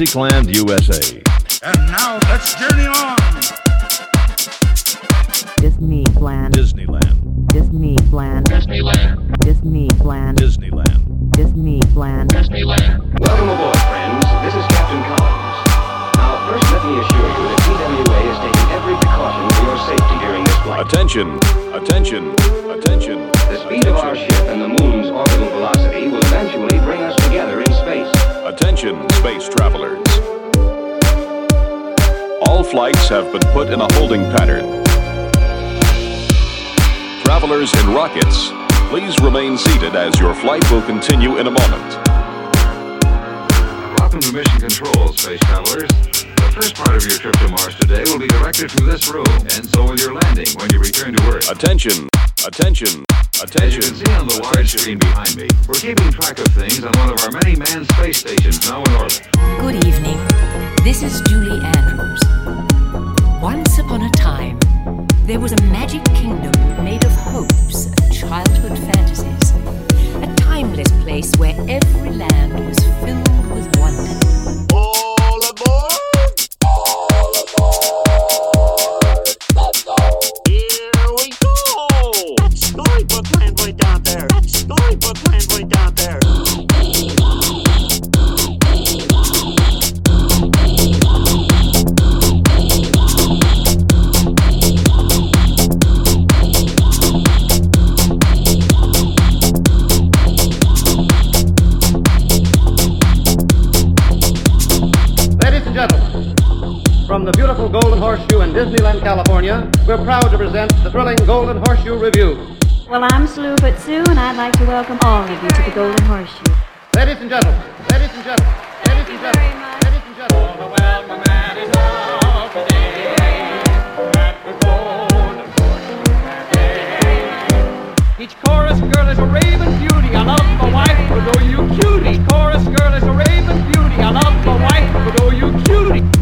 Dixieland, USA. Travelers in rockets, please remain seated as your flight will continue in a moment. Welcome to Mission Control, space travelers. The first part of your trip to Mars today will be directed from this room, and so will your landing when you return to Earth. Attention, attention, Attention. As you can see on the large screen behind me, we're keeping track of things on one of our many manned space stations now in orbit. Good evening. This is Julie Andrews. Once upon a time, there was a magic kingdom made of hopes and childhood fantasies. A timeless place where every land was filled with wonder. All aboard! All aboard! Here we go! That's Storybook Land way down there. That's Storybook Land way down. From the beautiful Golden Horseshoe in Disneyland, California, we're proud to present the thrilling Golden Horseshoe Revue. Well, I'm Slue Foot Sue, and I'd like to welcome all of you to the Golden Horseshoe. Ladies and gentlemen, ladies and gentlemen, ladies and gentlemen, ladies and gentlemen. Each chorus girl is a raven beauty. I love my wife, but oh you cutie. Each chorus girl is a raven beauty. I love my wife, but oh you cutie.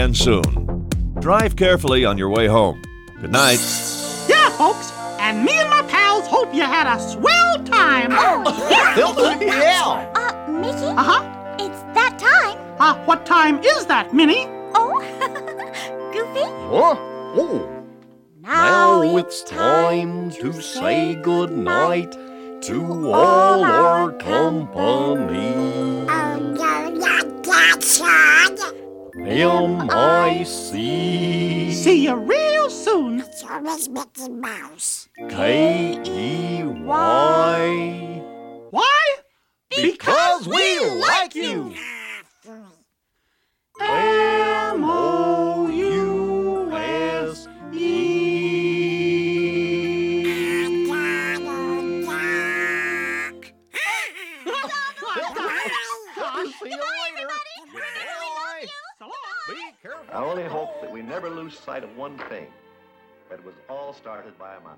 again soon. Drive carefully on your way home. Good night. little Mouse.